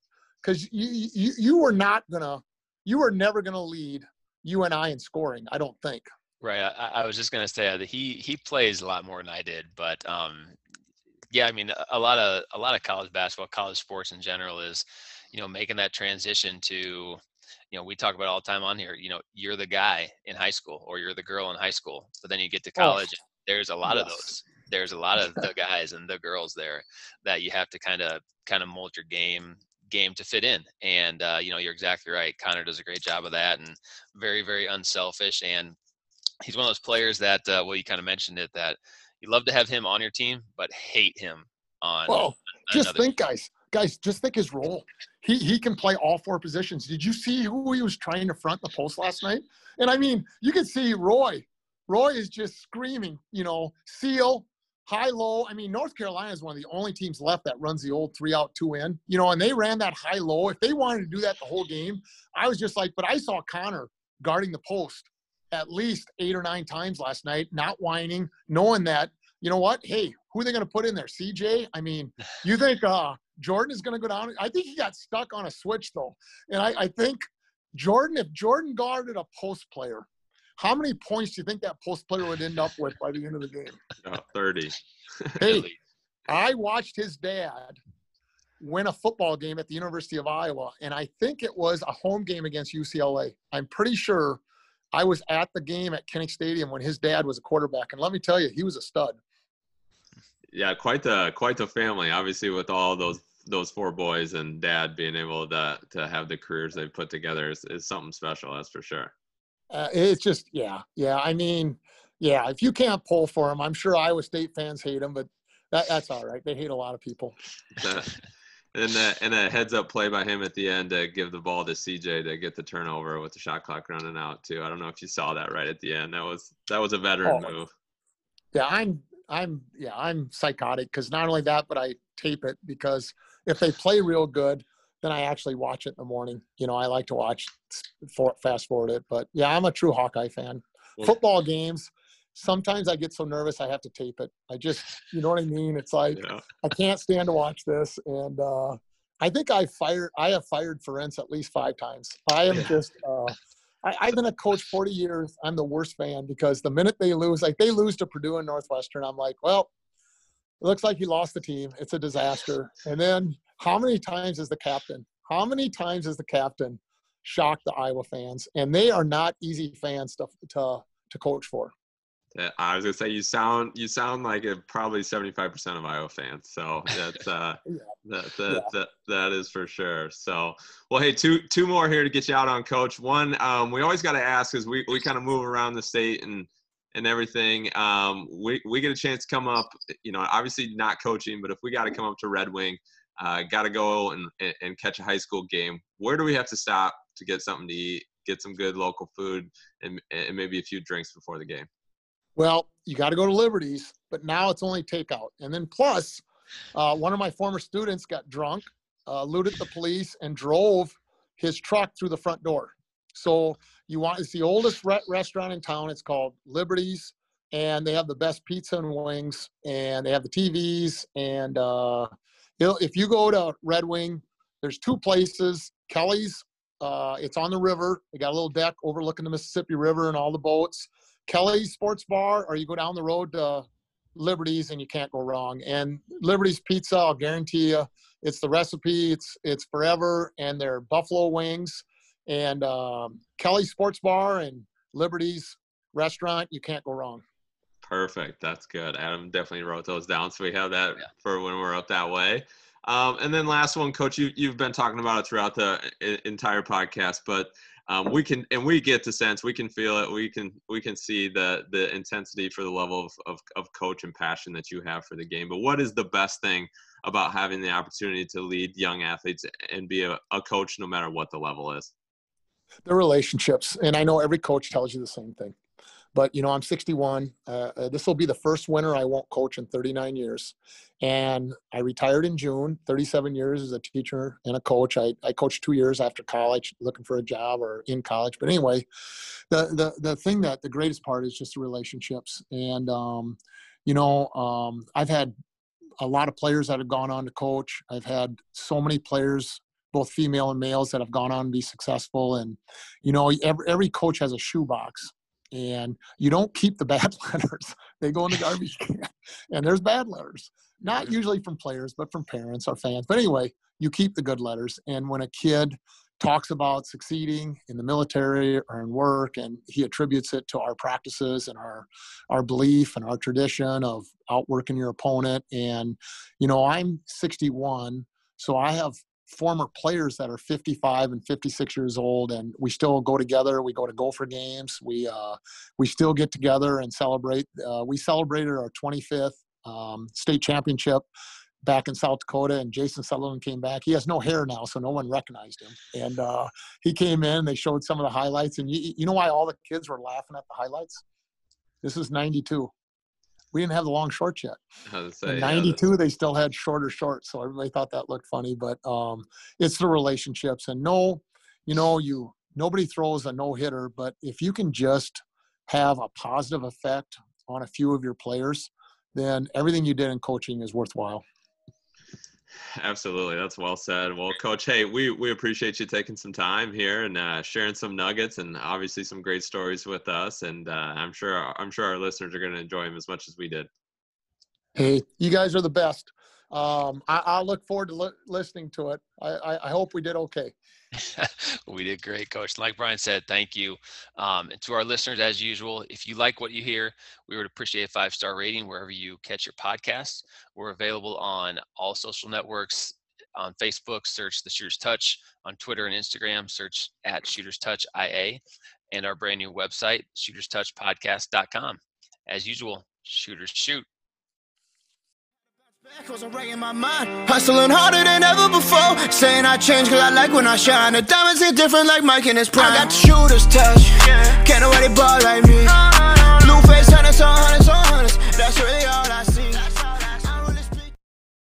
because you, you you were not gonna you were never gonna lead you and I in scoring. I don't think. Right. I, I was just gonna say that he he plays a lot more than I did, but um, yeah, I mean a lot of a lot of college basketball, college sports in general is, you know, making that transition to you know, we talk about all the time on here, you know, you're the guy in high school or you're the girl in high school, but then you get to oh, college, oh, there's a lot yes. of those there's a lot of the guys and the girls there that you have to kind of kind of mold your game game to fit in. And uh, you know you're exactly right connor does a great job of that and very very unselfish. And he's one of those players that uh, well you kind of mentioned it that you love to have him on your team but hate him on well just think team. guys guys just think his role. He he can play all four positions. Did you see who he was trying to front the post last night? And i mean you can see roy. Roy is just screaming you know seal high low. I mean, North Carolina is one of the only teams left that runs the old three out, two in, you know, and they ran that high low. If they wanted to do that the whole game, I was just like, but I saw Connor guarding the post at least eight or nine times last night, not whining, knowing that, you know what? Hey, who are they going to put in there? CJ? I mean, you think uh, Jordan is going to go down? I think he got stuck on a switch, though. And I, I think Jordan, if Jordan guarded a post player, how many points do you think that post player would end up with by the end of the game? Uh, 30. hey, I watched his dad win a football game at the University of Iowa, and I think it was a home game against UCLA. I'm pretty sure I was at the game at Kinnick Stadium when his dad was a quarterback, and let me tell you, he was a stud. Yeah, quite the quite the family. Obviously, with all those those four boys and dad being able to to have the careers they've put together is, is something special. That's for sure. Uh, it's just yeah, yeah. I mean, yeah. If you can't pull for him, I'm sure Iowa State fans hate him, but that, that's all right. They hate a lot of people. and a, and a heads up play by him at the end to give the ball to CJ to get the turnover with the shot clock running out too. I don't know if you saw that right at the end. That was that was a veteran oh, move. Yeah, I'm I'm yeah I'm psychotic because not only that, but I tape it because if they play real good, then I actually watch it in the morning. You know, I like to watch for, fast forward it. But yeah, I'm a true Hawkeye fan. Football games, sometimes I get so nervous I have to tape it. I just, you know what I mean? It's like yeah. I can't stand to watch this, and uh, I think I fired. I have fired Ferentz at least five times. I am yeah. just. Uh, I, I've been a coach 40 years. I'm the worst fan because the minute they lose, like they lose to Purdue and Northwestern, I'm like, well, it looks like he lost the team. It's a disaster. And then how many times is the captain? How many times is the captain shocked the Iowa fans? And they are not easy fans to to, to coach for. I was gonna say you sound you sound like a, probably seventy five percent of Iowa fans. So that's uh, yeah. that that, yeah. that that is for sure. So well, hey, two two more here to get you out on, Coach. One, um, we always got to ask because we we kind of move around the state and and everything. Um, we we get a chance to come up. You know, obviously not coaching, but if we got to come up to Red Wing, uh, got to go and and catch a high school game. Where do we have to stop to get something to eat? Get some good local food and, and maybe a few drinks before the game. Well, you got to go to Liberty's, but now it's only takeout. And then plus, uh, one of my former students got drunk, uh, looted the police, and drove his truck through the front door. So you want it's the oldest re- restaurant in town. It's called Liberties, and they have the best pizza and wings, and they have the TVs. And uh, if you go to Red Wing, there's two places. Kelly's, uh, it's on the river. They got a little deck overlooking the Mississippi River and all the boats. Kelly's Sports Bar, or you go down the road to Liberty's and you can't go wrong. And Liberty's Pizza, I'll guarantee you, it's the recipe. It's it's forever, and they're buffalo wings. And um, Kelly's Sports Bar and Liberty's Restaurant, you can't go wrong. Perfect. That's good. Adam definitely wrote those down, so we have that yeah. for when we're up that way. Um, and then last one, Coach, you you've been talking about it throughout the entire podcast, but um, we can and we get the sense we can feel it we can we can see the the intensity for the level of, of, of coach and passion that you have for the game but what is the best thing about having the opportunity to lead young athletes and be a, a coach no matter what the level is the relationships and i know every coach tells you the same thing but you know, I'm 61. Uh, uh this will be the first winter I won't coach in 39 years, and I retired in June. 37 years as a teacher and a coach. I, I coached two years after college, looking for a job or in college. But anyway, the the the thing that the greatest part is just the relationships, and um, you know, um, I've had a lot of players that have gone on to coach. I've had so many players both female and males that have gone on to be successful. And you know every, every coach has a shoebox and you don't keep the bad letters. They go in the garbage can and there's bad letters. Not usually from players but from parents or fans. But anyway you keep the good letters. And when a kid talks about succeeding in the military or in work and he attributes it to our practices and our our belief and our tradition of outworking your opponent. And you know i'm 61 so i have former players that are 55 and 56 years old and we still go together we go to gopher games we uh, we still get together and celebrate uh, we celebrated our 25th um, state championship back in south dakota and jason sutherland came back. He has no hair now so no one recognized him. And uh, he came in they showed some of the highlights and you, you know why all the kids were laughing at the highlights? This is 92 we didn't have the long shorts yet. Say, in 92, yeah, they still had shorter shorts. So everybody thought that looked funny, but um, it's the relationships. And no, you know, you nobody throws a no hitter, but if you can just have a positive effect on a few of your players, then everything you did in coaching is worthwhile. Absolutely, that's well said. Well, Coach, hey, we we appreciate you taking some time here and uh, sharing some nuggets and obviously some great stories with us. And uh, I'm sure I'm sure our listeners are going to enjoy them as much as we did. Hey, you guys are the best. Um, I, will look forward to li- listening to it. I, I, I, hope we did okay. we did great, Coach. Like Brian said, thank you. Um, and to our listeners, as usual, if you like what you hear, we would appreciate a five star rating wherever you catch your podcasts. We're available on all social networks. On Facebook, search the Shooters Touch. On Twitter and Instagram, search at Shooters Touch IA. And our brand new website, shooterstouchpodcast.com. As usual, shooters shoot. Echoes are ringing my mind, hustling harder than ever before. Saying I change cause I like when I shine. The diamonds hit different like Mike and his prime. I got shooter's touch, yeah. can't nobody ball like me. Uh, Blue face, hundreds on hundreds on hundreds, that's really all I see.